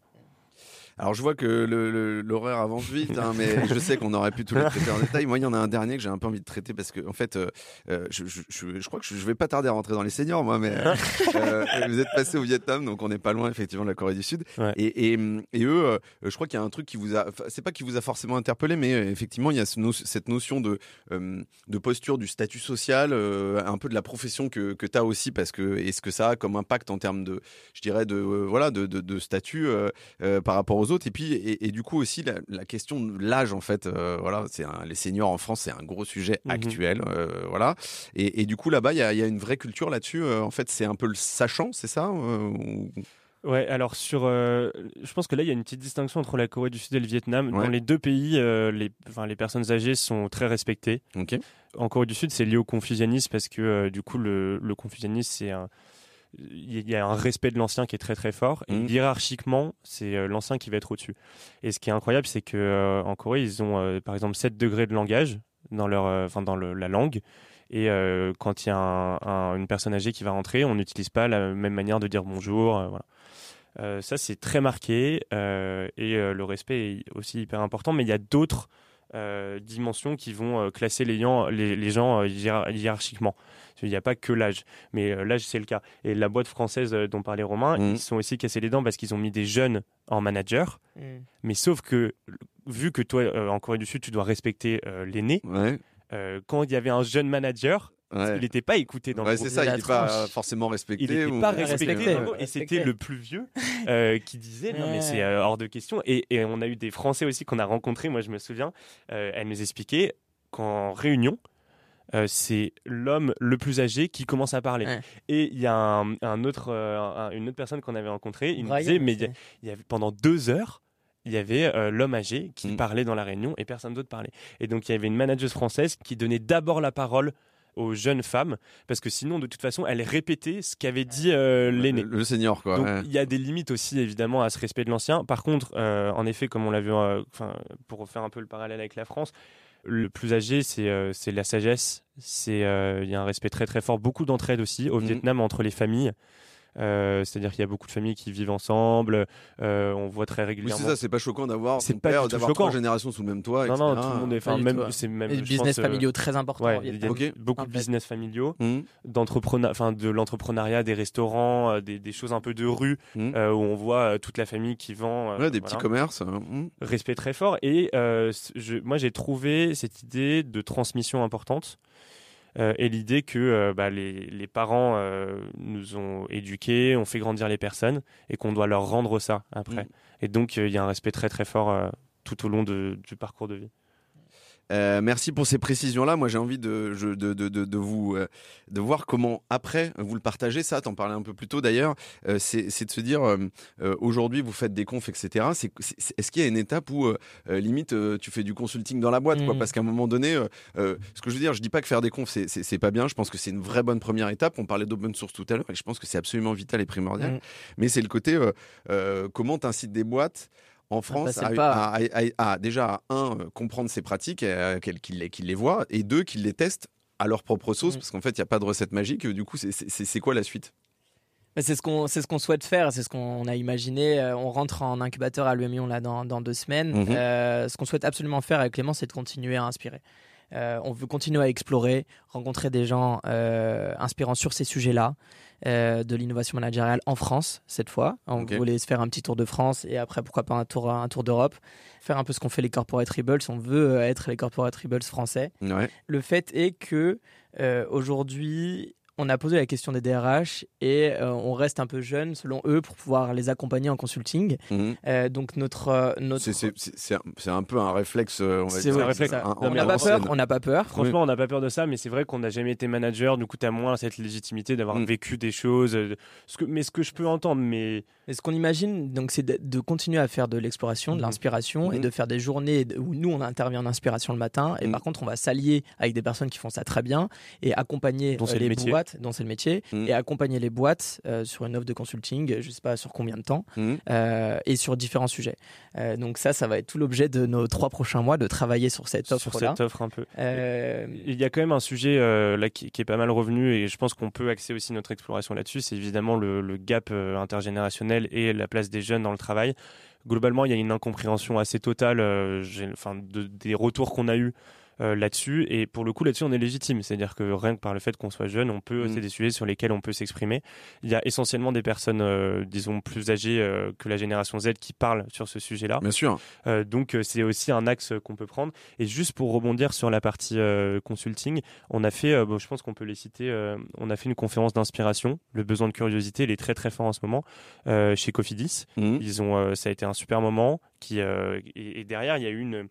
Alors je vois que l'horaire avance vite, hein, mais je sais qu'on aurait pu tout les traiter en détail. Moi, il y en a un dernier que j'ai un peu envie de traiter parce que en fait, euh, euh, je, je, je, crois que je vais pas tarder à rentrer dans les seniors, moi, mais euh, vous êtes passé au Vietnam, donc on n'est pas loin effectivement de la Corée du Sud. Et, et, et, eux, je crois qu'il y a un truc qui vous a, c'est pas qui vous a forcément interpellé, mais effectivement, il y a cette notion de de posture, du statut social, un peu de la profession que, que tu as aussi, parce que est-ce que ça a comme impact en termes de, je dirais, de voilà, de, de, de statut par rapport aux autres. Et puis, et, du coup aussi la, question de l'âge en fait. Euh, voilà, c'est les seniors en France, c'est un gros sujet mhm. actuel. Euh, voilà. Et, du coup là-bas, il y, a, une vraie culture là-dessus. Euh, en fait, c'est un peu le sachant, c'est ça Ouais, alors sur, je pense que là il y a une petite distinction entre la Corée du Sud et le Vietnam. Dans les deux pays, les, enfin, les personnes âgées sont très respectées. En Corée du Sud, c'est lié au confucianisme parce que du coup le, le confucianisme c'est un, il y a un respect de l'ancien qui est très très fort. Et mmh. hiérarchiquement, c'est euh, l'ancien qui va être au-dessus. Et ce qui est incroyable, c'est que euh, en Corée, ils ont euh, par exemple 7 degrés de langage dans leur, enfin dans la langue. Et quand il y a une personne âgée qui va rentrer, on n'utilise pas la même manière de dire bonjour. voilà. ça, c'est très marqué et le respect est aussi hyper important. Mais il y a d'autres dimensions qui vont classer les, les, les gens hiérarchiquement. Il n'y a pas que l'âge, mais euh, l'âge c'est le cas. Et la boîte française euh, dont parlait Romain, mmh. ils sont aussi cassés les dents parce qu'ils ont mis des jeunes en manager. Mmh. Mais sauf que vu que toi euh, en Corée du Sud tu dois respecter l'aîné, quand il y avait un jeune manager, Il n'était pas écouté dans le c'est ça, il n'était pas forcément respecté. Il n'était pas respecté. Et c'était le plus vieux qui disait non, mais c'est hors de question. Et, et, on a eu des Français aussi qu'on a rencontrés, moi je me souviens, elle nous expliquait qu'en réunion, euh, c'est l'homme le plus âgé qui commence à parler. Et il y a un, autre, euh, une autre personne qu'on avait rencontrée, il nous disait, mais il y, avait, pendant deux heures, il y avait euh, l'homme âgé qui mm. parlait dans la réunion et personne d'autre parlait. Et donc il y avait une manageuse française qui donnait d'abord la parole aux jeunes femmes parce que sinon de toute façon elle répétait ce qu'avait dit l'aîné le, senior quoi donc il y a des limites aussi évidemment à ce respect de l'ancien par contre en effet comme on l'a vu pour faire un peu le parallèle avec la France le plus âgé, c'est euh, la sagesse. C'est euh, il y a un respect très très fort, beaucoup d'entraide aussi au mhm. Vietnam entre les familles. Euh, c'est-à-dire qu'il y a beaucoup de familles qui vivent ensemble. Euh, on voit très Oui, régulièrement. c'est ça, c'est pas choquant d'avoir C'est pas père, d'avoir trois générations sous le même toit. non, non, etc. tout le monde est. Enfin, même, c'est même. Et business pense, euh, familiaux très Ouais, au il y a beaucoup En de business familiaux, enfin de l'entrepreneuriat, des restaurants, des, des choses un peu de rue euh, où on voit toute la famille qui vend. euh, Ouais, des voilà. petits commerces. hein. Mhm. respect très fort. Et euh, je- moi, j'ai trouvé cette idée de transmission importante. Euh, et l'idée que euh, bah, les, les parents euh, nous ont éduqués, ont fait grandir les personnes et qu'on doit leur rendre ça après. Mm. Et donc, il y a un respect très très fort tout au long de- du parcours de vie. Euh, merci pour ces précisions-là. Moi, j'ai envie de, je- de, de, de, de vous euh, de voir comment après vous le partagez. Ça, t'en parlais un peu plus tôt d'ailleurs. Euh, c'est c'est de se dire aujourd'hui vous faites des confs, etc. C'est c'est- Est-ce qu'il y a une étape où limite tu fais du consulting dans la boîte, quoi? Mhm. Parce qu'à un moment donné, ce que je veux dire, je dis pas que faire des confs c'est- c'est pas bien. Je pense que c'est une vraie bonne première étape. On parlait d'open source tout à l'heure et je pense que c'est absolument vital et primordial. Mhm. Mais c'est le côté comment t'incites des boîtes en France à, le pas. à- à- à- déjà à, un euh, comprendre ces pratiques, euh, qu'ils les, voient, et deux qu'ils les testent à leur propre sauce, Mhm. parce qu'en fait il n'y a pas de recette magique. Du coup, c'est- quoi la suite? C'est ce qu'on c'est ce qu'on souhaite faire, c'est ce qu'on a imaginé. Euh, On rentre en incubateur à l'UMION là dans, dans deux semaines. Mhm. Euh, ce qu'on souhaite absolument faire avec Clément, c'est de continuer à inspirer. Euh, on veut continuer à explorer, rencontrer des gens euh, inspirants sur ces sujets-là, euh, de l'innovation managériale en France cette fois. On voulait se faire un petit tour de France et après pourquoi pas un tour un tour d'Europe, faire un peu ce qu'ont fait les corporate rebels. On veut être les corporate rebels français. Ouais. Le fait est que aujourd'hui, on a posé la question des DRH et euh, on reste un peu jeune selon eux pour pouvoir les accompagner en consulting. Mhm. Euh, donc notre euh, notre C'est- C'est c'est- c'est un, c'est un peu un réflexe. On va c'est dire, ouais, un réflexe. ça. un- on mais n'a pas peur, on n'a pas peur. Franchement, on n'a pas peur de ça, mais c'est vrai qu'on n'a jamais été manager. Du coup, tu as moins cette légitimité d'avoir Mm. vécu des choses. ce que, mais ce que je peux entendre, mais Et ce qu'on imagine, donc, c'est de, de continuer à faire de l'exploration, de Mhm. l'inspiration, et Mhm. de faire des journées où nous on intervient en inspiration le matin. Et Mhm. par contre, on va s'allier avec des personnes qui font ça très bien et accompagner euh, les métier. Boîtes, dont c'est le métier, Mhm. et accompagner les boîtes euh, sur une offre de consulting, je sais pas sur combien de temps, Mhm. euh, et sur différents sujets. Euh, donc ça, ça va être tout l'objet de nos trois prochains mois de travailler sur cette sur offre-là. cette offre un peu. Euh, Il y a quand même un sujet euh, là qui, qui est pas mal revenu et je pense qu'on peut axer aussi notre exploration là-dessus. C'est évidemment le, le gap euh, intergénérationnel et la place des jeunes dans le travail. Globalement, il y a une incompréhension assez totale euh, enfin, de- des retours qu'on a eus euh, là-dessus. Et pour le coup, là-dessus, on est légitime. C'est-à-dire que rien que par le fait qu'on soit jeune, on peut, Mm. c'est des sujets sur lesquels on peut s'exprimer. Il y a essentiellement des personnes, euh, disons, plus âgées euh, que la génération Z qui parlent sur ce sujet-là. Bien sûr. Donc c'est aussi un axe qu'on peut prendre. Et juste pour rebondir sur la partie consulting, on a fait, bon, je pense qu'on peut les citer, on a fait une conférence d'inspiration. Le besoin de curiosité, il est très très fort en ce moment chez Cofidis. Mhm. Ils ont, ça a été un super moment. Qui et, et derrière il y a eu une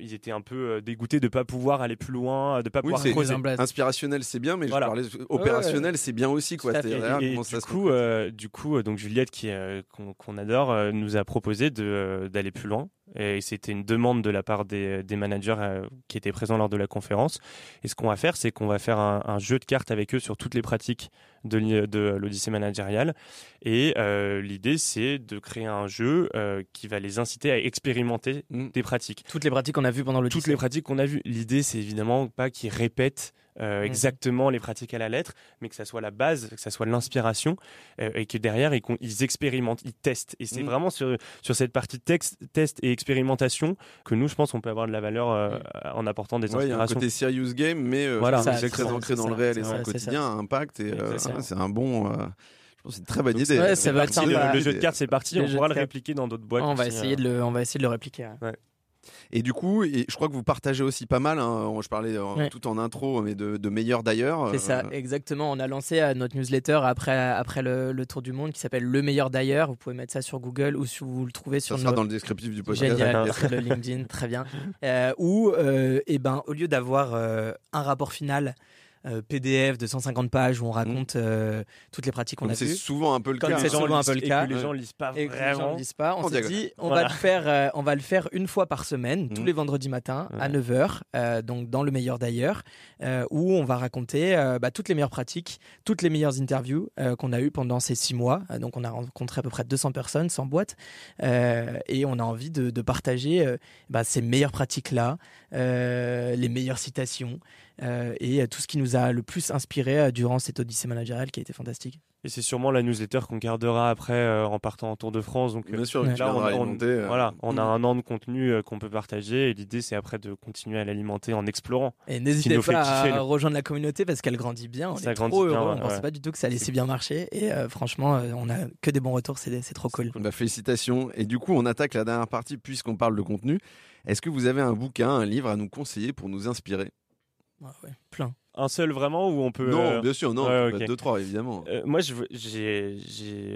ils étaient un peu euh, dégoûtés de pas pouvoir aller plus loin, de pas Oui, pouvoir creuser. inspirationnel, c'est bien, mais Voilà. je parlais opérationnel, c'est bien aussi, quoi. Et, et du coup, concrétise. euh, du coup, euh, donc Juliette qui euh, qu'on qu'on adore euh, nous a proposé de euh, d'aller plus loin. Et c'était une demande de la part des, des managers euh, qui étaient présents lors de la conférence. Et ce qu'on va faire, c'est qu'on va faire un, un jeu de cartes avec eux sur toutes les pratiques de, l'Odyssée managériale. Et euh, l'idée, c'est de créer un jeu euh, qui va les inciter à expérimenter Mm. des pratiques. toutes les pratiques qu'on a vues pendant le Toutes les pratiques qu'on a vues. L'idée, c'est évidemment pas qu'ils répètent euh, Mhm. exactement les pratiques à la lettre, mais que ça soit la base, que ça soit l'inspiration, euh, et que derrière, ils, expérimentent, ils testent. Et c'est Mhm. vraiment sur, sur cette partie texte, test et expérimentation que nous, je pense, on peut avoir de la valeur euh, en apportant des Ouais, il y a un inspirations. côté serious game, mais euh, Voilà. c'est Ça, très ancré ça, dans le réel ça, et dans c'est le ça. quotidien, à impact. Et euh, c'est un bon. euh, je pense que c'est une très bonne idée. Ouais, ça va être parti, sympa. le, le jeu de cartes, c'est parti. Le On pourra le répliquer dans d'autres boîtes. on va essayer de le, on va essayer de le répliquer. ouais. Et du coup, et je crois que vous partagez aussi pas mal. hein, je parlais Ouais. tout en intro, mais de, de meilleurs d'ailleurs. C'est ça, euh, exactement. On a lancé euh, notre newsletter après, après le, le tour du monde qui s'appelle Le meilleur d'ailleurs. Vous pouvez mettre ça sur Google ou si vous le trouvez Ça sur sera nos- dans le descriptif du podcast. Génial, sur le LinkedIn, très bien. Euh, où, euh, eh ben, au lieu d'avoir euh, un rapport final euh, PDF de 150 pages où on raconte euh, toutes les pratiques qu'on a c'est vues, souvent un peu le Comme cas. c'est Les gens souvent un lisent- peu le et cas. que les gens lisent pas et que les gens ne vraiment. disent pas, on s'est dit on Voilà. va le faire, euh, on va le faire une fois par semaine, tous Mhm. les vendredis matins à Ouais. 9h, euh, donc dans le meilleur d'ailleurs, euh, où on va raconter euh, bah, toutes les meilleures pratiques, toutes les meilleures interviews euh, qu'on a eues pendant ces six mois. Euh, donc on a rencontré à peu près 200 personnes, 100 boîtes, euh, et on a envie de, de partager euh, bah, ces meilleures pratiques-là, euh, les meilleures citations, et euh, tout ce qui nous a le plus inspiré euh, durant cette odyssée managériale qui a été fantastique. Et c'est sûrement la newsletter qu'on gardera après euh, en partant en Tour de France. Donc Bien sûr, là, on, viendras on- alimenter, euh, voilà, on a mm. un an de contenu euh, qu'on peut partager. Et l'idée, c'est après de continuer à l'alimenter en explorant. Et n'hésitez pas à le- rejoindre la communauté parce qu'elle grandit bien. On Ça est grandit trop bien, heureux. ouais, on pensait ouais. pas du tout que ça allait si bien marcher. Et euh, franchement, euh, on a que des bons retours. C'est c'est trop cool. Bah, félicitations. Et du coup, on attaque la dernière partie puisqu'on parle de contenu. Est-ce que vous avez un bouquin, un livre à nous conseiller pour nous inspirer? Ouais, ouais, plein. Un seul vraiment ou on peut. Non, euh, bien sûr, non. ouais, ça peut ok. être deux, trois, évidemment. Euh, moi, j'ai,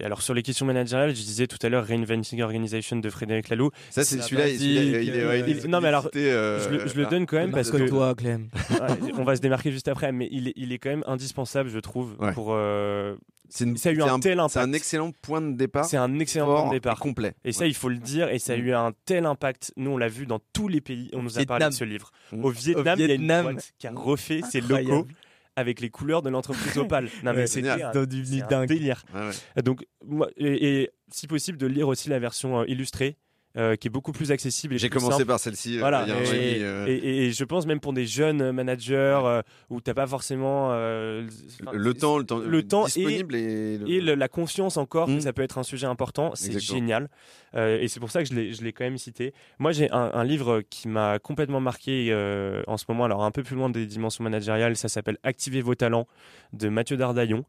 alors sur les questions managériales, je disais tout à l'heure Reinventing Organization de Frédéric Laloux. Ça, c'est celui-là. il euh, non, mais alors, euh, je, le, je le là. donne quand même parce que toi, Clem. Ouais, on va se démarquer juste après, mais il est, il est quand même indispensable, je trouve, Ouais. pour. C'est une- ça a eu un tel C'est un impact. excellent point de départ. c'est un excellent point de et départ. complet. Et ça, il faut le dire, et ça a Mm. eu un tel impact. Nous, on l'a vu dans tous les pays. On nous a parlé de ce livre. Mm. Au Vietnam, il y a une boîte qui a refait ses locaux avec les couleurs de l'entreprise Opal. Non, mais Ouais, un, c'est un dingue. délire. Ouais, ouais. Donc, moi, et, et si possible, de lire aussi la version euh, illustrée, euh, qui est beaucoup plus accessible. J'ai commencé simple. par celle-ci. euh, Voilà, et et, euh, et- et je pense même pour des jeunes managers euh, où t'as pas forcément enfin, le temps, le temps, le temps disponible et, le- le- la confiance encore que ça peut être un sujet important, c'est génial. Et c'est pour ça que je l'ai, quand même cité. Moi, j'ai un, un livre qui m'a complètement marqué en ce moment, alors un peu plus loin des dimensions managériales, ça s'appelle Activez vos talents de Mathieu Dardaillon.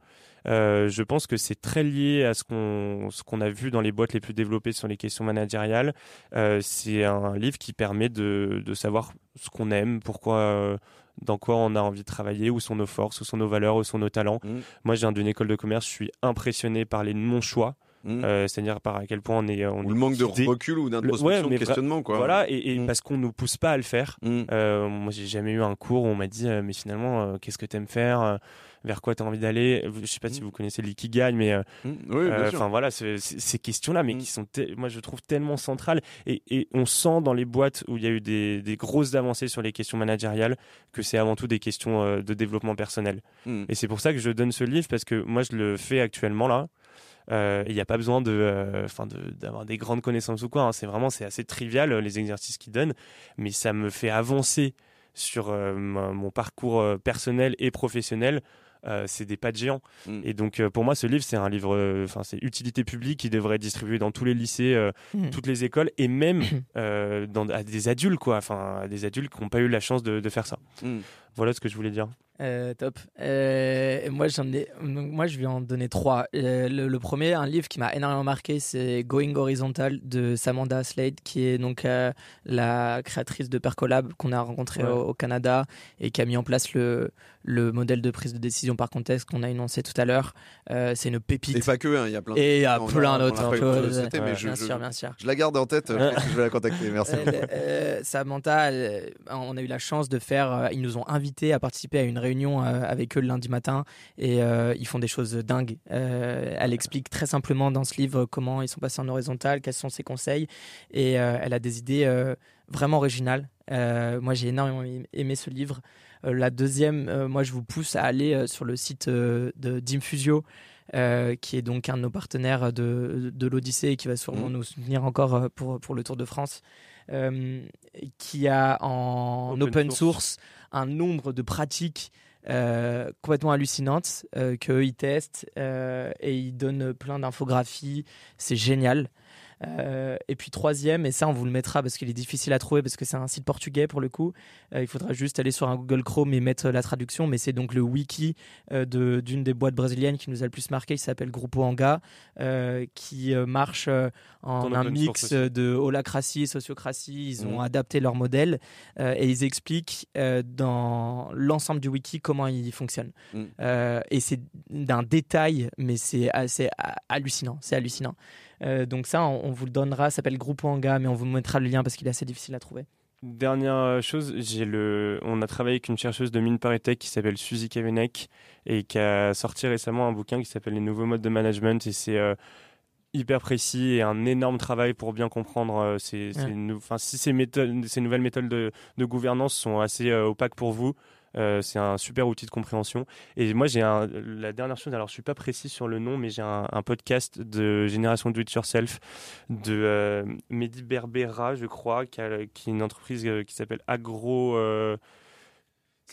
Euh, je pense que c'est très lié à ce qu'on, ce qu'on a vu dans les boîtes les plus développées sur les questions managériales. Euh, c'est un livre qui permet de, de savoir ce qu'on aime, pourquoi, euh, dans quoi on a envie de travailler, où sont nos forces, où sont nos valeurs, où sont nos talents. Mm. Moi, je viens d'une école de commerce, je suis impressionné par les non-choix, Mm. euh, c'est-à-dire par à quel point on est, on Ou est le manque de recul ou d'introspection, ouais, de questionnement, quoi. Voilà, et, et Mm. parce qu'on nous pousse pas à le faire. Mm. Euh, moi, j'ai jamais eu un cours où on m'a dit, euh, mais finalement, qu'est-ce que t'aimes faire? Vers quoi tu as envie d'aller Je sais pas si Mm. vous connaissez l'ikigai, mais euh, Mm. Oui, euh, enfin voilà, ce- ces questions-là, mais Mm. qui sont, moi je trouve tellement centrales. Et, et on sent dans les boîtes où il y a eu des, des grosses avancées sur les questions managériales que c'est avant tout des questions euh, de développement personnel. Mm. Et c'est pour ça que je donne ce livre parce que moi je le fais actuellement là. Euh, Il n'y a pas besoin de, euh, d'avoir des grandes connaissances ou quoi. hein. C'est vraiment, c'est assez trivial les exercices qu'il donne, mais ça me fait avancer sur euh, mon parcours personnel et professionnel. Euh, c'est des pas de géant. Mm. Et donc euh, pour moi, ce livre, c'est un livre, euh, enfin c'est utilité publique qui devrait être distribué dans tous les lycées, euh, Mm. toutes les écoles et même euh, dans, à des adultes quoi. Enfin à des adultes qui n'ont pas eu la chance de, de faire ça. Voilà ce que je voulais dire. Euh, top. Euh, moi, j'en ai. donc, moi, je vais en donner trois. Euh, le, le premier, un livre qui m'a énormément marqué, c'est Going Horizontal de Samantha Slade, qui est donc euh, la créatrice de Percolab qu'on a rencontré Ouais. au, au Canada et qui a mis en place le, le modèle de prise de décision par contexte qu'on a énoncé tout à l'heure. Euh, c'est une pépite. Et pas que, hein, il y a plein Et il y a on plein d'autres Ouais. je, bien je- sûr, bien sûr. je la garde en tête, je pense que je vais la contacter. Merci. Euh, Samantha, elle, on a eu la chance de faire. euh, ils nous ont invités à participer à une réunion euh, avec eux le lundi matin et euh, ils font des choses dingues. Euh, elle explique très simplement dans ce livre comment ils sont passés en horizontal, quels sont ses conseils et euh, elle a des idées vraiment originales. Moi, j'ai énormément aimé ce livre. La deuxième, moi, je vous pousse à aller sur le site de d'Infusio. euh, qui est donc un de nos partenaires de, de l'Odyssée et qui va sûrement Mhm. nous soutenir encore pour, pour le Tour de France, euh, qui a en Open open, source. source. Un nombre de pratiques euh, complètement hallucinantes euh, qu'eux ils testent euh, et ils donnent plein d'infographies. C'est génial. Euh, et puis troisième, et ça on vous le mettra parce qu'il est difficile à trouver parce que c'est un site portugais pour le coup. Euh, il faudra juste aller sur un Google Chrome et mettre la traduction, mais c'est donc le wiki euh, de- d'une des boîtes brésiliennes qui nous a le plus marqué, qui s'appelle Grupo Anga, euh, qui marche en un mix de holacratie et sociocratie. Ils ont Mhm. adapté leur modèle et ils expliquent dans l'ensemble du wiki comment il fonctionne. Mhm. Et c'est d'un détail, mais c'est assez ha- hallucinant. C'est hallucinant. Euh, donc ça, on, on vous le donnera. Ça s'appelle Grupo Anga, mais on vous mettra le lien parce qu'il est assez difficile à trouver. Dernière euh, chose, j'ai le, on a travaillé avec une chercheuse de Mine Paris qui s'appelle Suzy Kavenek et qui a sorti récemment un bouquin qui s'appelle Les nouveaux modes de management et c'est euh, hyper précis et un énorme travail pour bien comprendre euh, ces, ces Ouais. nou- enfin, si ces méthodes, ces nouvelles méthodes de, de gouvernance sont assez euh, opaques pour vous. Euh, c'est un super outil de compréhension. Et moi, j'ai un, la dernière chose, alors je suis pas précis sur le nom, mais j'ai un, podcast de Génération Do It Yourself de euh, Mehdi Berbera, je crois, qui, qui est une entreprise euh, qui s'appelle Agro.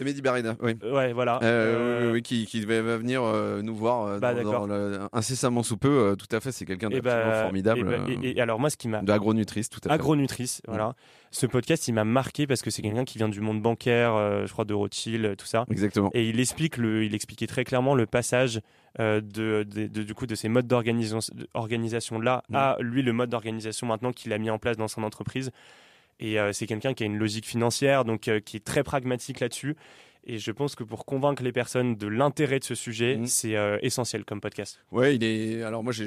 Euh, C'est Mehdi Barreda, oui. Ouais, voilà. Euh, Euh, oui, qui, qui devait va venir euh, nous voir euh, Bah, dans- d'accord. dans le- incessamment sous peu. euh, tout à fait, c'est quelqu'un et d'absolument bah, formidable. et bah, euh, et- et alors moi, ce qui m'a de agronutrice, tout à fait. agronutrice, voilà. Ce podcast, il m'a marqué parce que c'est quelqu'un qui vient du monde bancaire, euh, je crois de Rothschild, euh, tout ça. Exactement. Et il explique le, il expliquait très clairement le passage euh, de, de- de- du coup de ces modes d'organisation là Mm. à lui le mode d'organisation maintenant qu'il a mis en place dans son entreprise. Et euh, c'est quelqu'un qui a une logique financière, donc euh, qui est très pragmatique là-dessus. Et je pense que pour convaincre les personnes de l'intérêt de ce sujet, Mm. c'est euh, essentiel comme podcast. Ouais, il est. Alors moi, j'ai-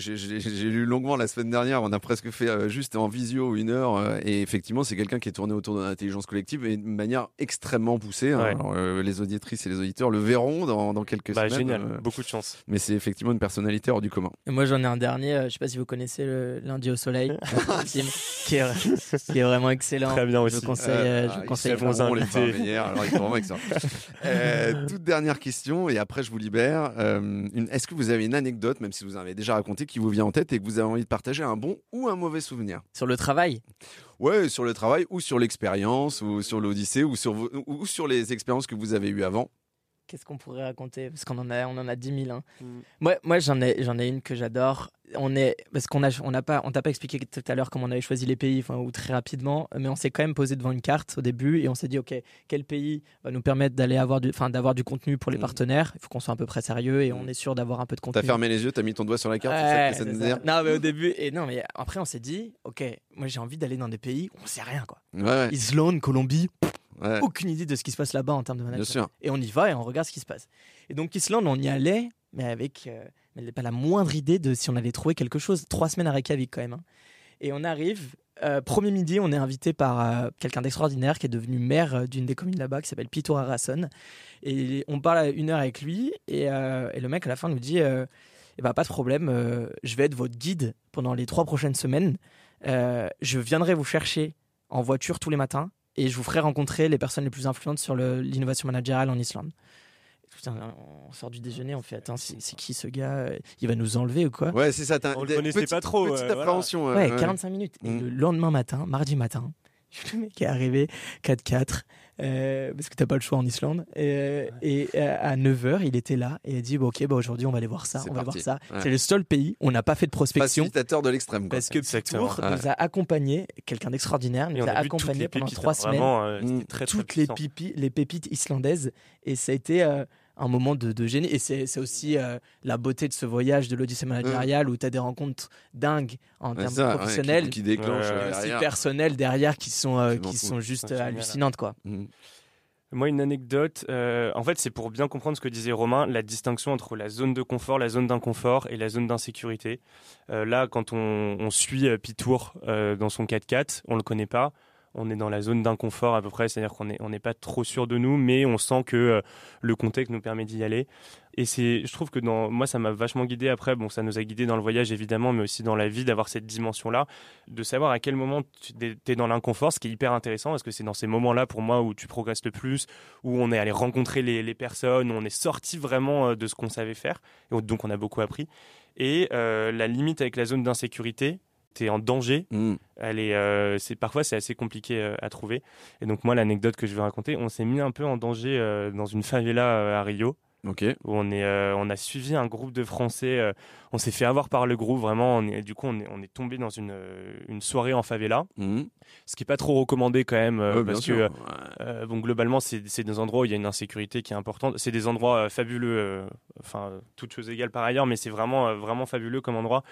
lu longuement la semaine dernière. On a presque fait euh, juste en visio une heure. euh, et effectivement, c'est quelqu'un qui est tourné autour de l'intelligence collective et de manière extrêmement poussée. hein. Ouais. Alors, euh, les auditrices et les auditeurs le verront dans, dans quelques Bah, semaines. génial, euh, beaucoup de chance. mais c'est effectivement une personnalité hors du commun. Et moi, j'en ai un dernier. euh, je sais pas si vous connaissez le Lundi au Soleil, film qui est, qui est vraiment excellent. Très bien Je aussi. vous conseille. euh, je ah, vous ils conseille. les invités. fins meilleurs, alors ils sont vraiment excellents. Euh, toute dernière question et après je vous libère. Euh, Est-ce que vous avez une anecdote, même si vous en avez déjà raconté, qui vous vient en tête et que vous avez envie de partager un bon ou un mauvais souvenir? Sur le travail? Ouais, sur le travail ou sur l'expérience ou sur l'Odyssée ou sur vos- ou sur les expériences que vous avez eues avant. Qu'est-ce qu'on pourrait raconter? Parce qu'on en a, on en a 10 000. hein. Mm. Moi, moi j'en ai, j'en ai une que j'adore. On est, parce qu'on a, on n'a pas, on t'a pas expliqué tout à l'heure comment on avait choisi les pays, enfin, ou très rapidement, mais on s'est quand même posé devant une carte au début et on s'est dit, ok, quel pays va nous permettre d'aller avoir du, enfin, d'avoir du contenu pour les Mm. partenaires? Il faut qu'on soit à peu près sérieux et on Mm. est sûr d'avoir un peu de contenu. T'as fermé les yeux, t'as mis ton doigt sur la carte, c'est ça que ça Non, mais au début, et non, mais après, on s'est dit, ok, moi j'ai envie d'aller dans des pays où on sait rien, quoi. Ouais, ouais, Islande, Colombie, ouais. aucune idée de ce qui se passe là-bas en termes de management. Et on y va et on regarde ce qui se passe. Et donc Islande, on y allait, mais avec euh, mais pas la moindre idée de si on allait trouver quelque chose. Trois semaines à Reykjavik quand même. hein. Et on arrive, euh, premier midi, on est invité par euh, quelqu'un d'extraordinaire qui est devenu maire euh, d'une des communes là-bas, qui s'appelle Pitor Arason. Et on parle une heure avec lui, et, et le mec à la fin nous dit, eh ben, pas de problème, je vais être votre guide pendant les trois prochaines semaines. Je viendrai vous chercher en voiture tous les matins et je vous ferai rencontrer les personnes les plus influentes sur l'innovation managériale en Islande. Putain, on sort du déjeuner, on fait attends, c'est c'est qui ce gars euh, Il va nous enlever ou quoi Ouais, c'est ça. t'as- On le connaissait petite- pas trop, Petite euh, voilà. appréhension. euh, Ouais, ouais. 45 minutes. Et Mm. le lendemain matin, mardi matin, le mec est arrivé 4-4, euh, parce que t'as pas le choix en Islande. Et, euh, et, à 9h, il était là et il a dit bon, Ok, bah, aujourd'hui, on va aller voir ça. C'est On va parti. voir ça. Ouais. C'est le seul pays où on n'a pas fait de prospection. Facilitateur de l'extrême. Parce que. Pitour Ouais. nous a accompagnés, quelqu'un d'extraordinaire, nous a a les pendant trois semaines. Vraiment, euh, Mm. très, très toutes les, puissant. pipi, les pépites islandaises. Et ça a été euh, un moment de, de génie. Et c'est aussi euh, la beauté de ce voyage de l'Odyssée managériale où tu as des rencontres dingues en Ouais, termes ça, ouais, professionnels. qui, qui déclenche Ouais, euh, et aussi derrière. personnels derrière qui sont, euh, qui fou. sont juste hallucinantes. Quoi. Mm. Moi, une anecdote, euh, en fait, c'est pour bien comprendre ce que disait Romain, la distinction entre la zone de confort, la zone d'inconfort et la zone d'insécurité. Euh, là, quand on, on suit euh, Pitour euh, dans son 4x4, on le connaît pas. On est dans la zone d'inconfort à peu près, c'est-à-dire qu'on n'est on pas trop sûr de nous, mais on sent que euh, le contexte nous permet d'y aller. Et c'est, je trouve que dans, moi, ça m'a vachement guidé. Après, bon, ça nous a guidé dans le voyage évidemment, mais aussi dans la vie d'avoir cette dimension-là, de savoir à quel moment tu es dans l'inconfort, ce qui est hyper intéressant parce que c'est dans ces moments-là pour moi où tu progresses le plus, où on est allé rencontrer les, les personnes, où on est sorti vraiment euh, de ce qu'on savait faire, et donc on a beaucoup appris. Et euh, la limite avec la zone d'insécurité, tu es en danger, Mm. elle est, euh, c'est parfois c'est assez compliqué euh, à trouver. Et donc moi l'anecdote que je vais raconter, on s'est mis un peu en danger euh, dans une favela à Rio Où on est, euh, on a suivi un groupe de Français. euh, on s'est fait avoir par le groupe vraiment. On est, du coup on est, on est tombé dans une, euh, une soirée en favela, Mm. ce qui est pas trop recommandé quand même euh, Ouais, parce que Ouais. bon, globalement, c'est des endroits où il y a une insécurité qui est importante. C'est des endroits fabuleux, enfin, toutes choses égales par ailleurs, mais c'est vraiment, vraiment fabuleux comme endroit.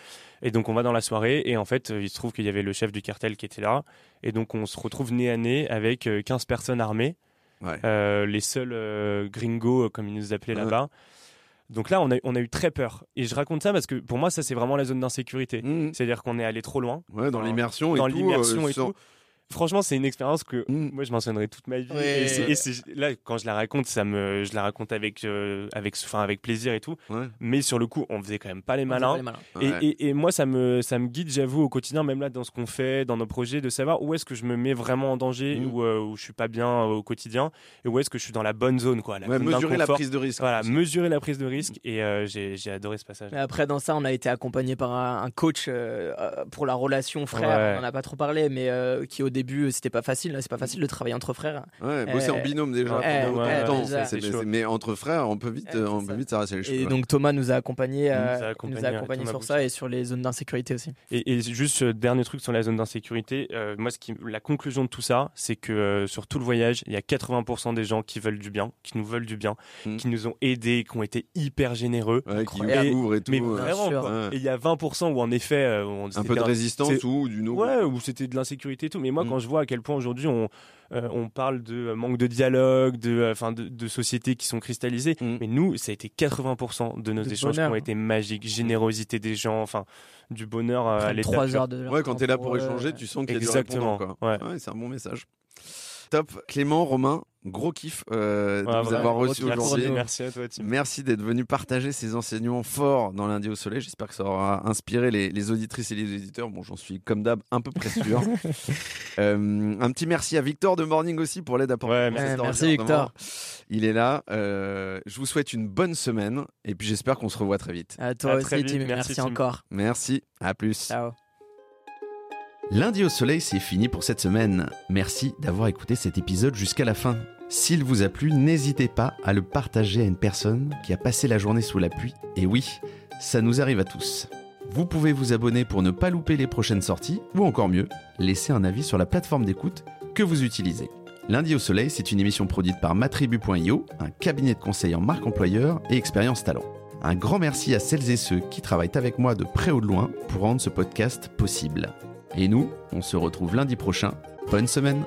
Et donc, on va dans la soirée, et en fait, il se trouve qu'il y avait le chef du cartel qui était là. Et donc, on se retrouve nez à nez avec euh, 15 personnes armées, Ouais. euh, les seuls euh, gringos, euh, comme ils nous appelaient Ouais. là-bas. Donc là, on a, on a eu très peur. Et je raconte ça parce que pour moi, ça, c'est vraiment la zone d'insécurité. Mm. C'est-à-dire qu'on est allé trop loin. Ouais, dans Dans- l'immersion et Dans tout. l'immersion euh, et sans- tout. Franchement, c'est une expérience que Mm. moi je m'en souviendrai toute ma vie. Ouais. Et, là, quand je la raconte, ça me, je la raconte avec, euh, avec, enfin, avec plaisir et tout. Ouais. Mais sur le coup, on faisait quand même pas les malins. Les malins. Et, Ouais. et- et moi, ça me, ça me guide, j'avoue, au quotidien, même là dans ce qu'on fait, dans nos projets, de savoir où est-ce que je me mets vraiment en danger, Mm. où, euh, où je suis pas bien euh, au quotidien, et où est-ce que je suis dans la bonne zone, quoi. La Ouais, zone mesurer la prise de risque. Voilà, mesurer la prise de risque. Et euh, j'ai adoré ce passage. Mais après, dans ça, on a été accompagné par un, coach pour la relation frère. Ouais. On n'en a pas trop parlé, mais euh, qui au début, c'était pas facile. C'est pas facile de travailler entre frères. Ouais, bosser Euh, en binôme déjà. mais entre frères, on peut vite, euh, on peut vite s'arracher les cheveux. Et donc Thomas nous a accompagnés, nous a euh, accompagnés nous a à accompagnés Thomas sur ça et sur les zones d'insécurité aussi. Et, et juste euh, dernier truc sur la zone d'insécurité, euh, moi ce qui, la conclusion de tout ça, c'est que euh, sur tout le voyage, il y a 80% des gens qui veulent du bien, qui nous veulent du bien, Mm. qui nous ont aidés, qui ont été hyper généreux. Ouais, qui et tout. Mais ouais. vraiment. Et il y a 20% où en effet, euh, on, Un peu de résistance ou du no. Ouais, où c'était de l'insécurité et tout. Mais moi, Mm. Quand je vois à quel point aujourd'hui on, euh, on parle de euh, manque de dialogue, de, euh, enfin, de, de sociétés qui sont cristallisées, Mm. mais nous, ça a été 80% de nos De échanges bonheur. qui ont été magiques, générosité des gens, enfin, du bonheur euh, à l'état trois heures de Ouais, quand t'es là pour échanger, tu sens qu'il y a Exactement, du répondant, quoi. ouais. c'est un bon message. Top. Clément, Romain, gros kiff euh, de vous avoir reçu aujourd'hui. Merci à toi, Tim. Merci d'être venu partager ces enseignements forts dans lundi au soleil. J'espère que ça aura inspiré les, les auditrices et les auditeurs. Bon, j'en suis comme d'hab un peu près sûr. Euh, un petit merci à Victor de Morning aussi pour l'aide apportée. Ouais, merci. Victor. Il est là. Euh, je vous souhaite une bonne semaine et puis j'espère qu'on se revoit très vite. À toi À aussi, Tim. merci, Merci, Tim. encore. Merci. À plus. Ciao. Lundi au soleil, c'est fini pour cette semaine. Merci d'avoir écouté cet épisode jusqu'à la fin. S'il vous a plu, n'hésitez pas à le partager à une personne qui a passé la journée sous la pluie. Et oui, ça nous arrive à tous. Vous pouvez vous abonner pour ne pas louper les prochaines sorties, ou encore mieux, laisser un avis sur la plateforme d'écoute que vous utilisez. Lundi au soleil, c'est une émission produite par matribu.io, un cabinet de conseil en marque employeur et expérience talent. Un grand merci à celles et ceux qui travaillent avec moi de près ou de loin pour rendre ce podcast possible. Et nous, on se retrouve lundi prochain. Bonne semaine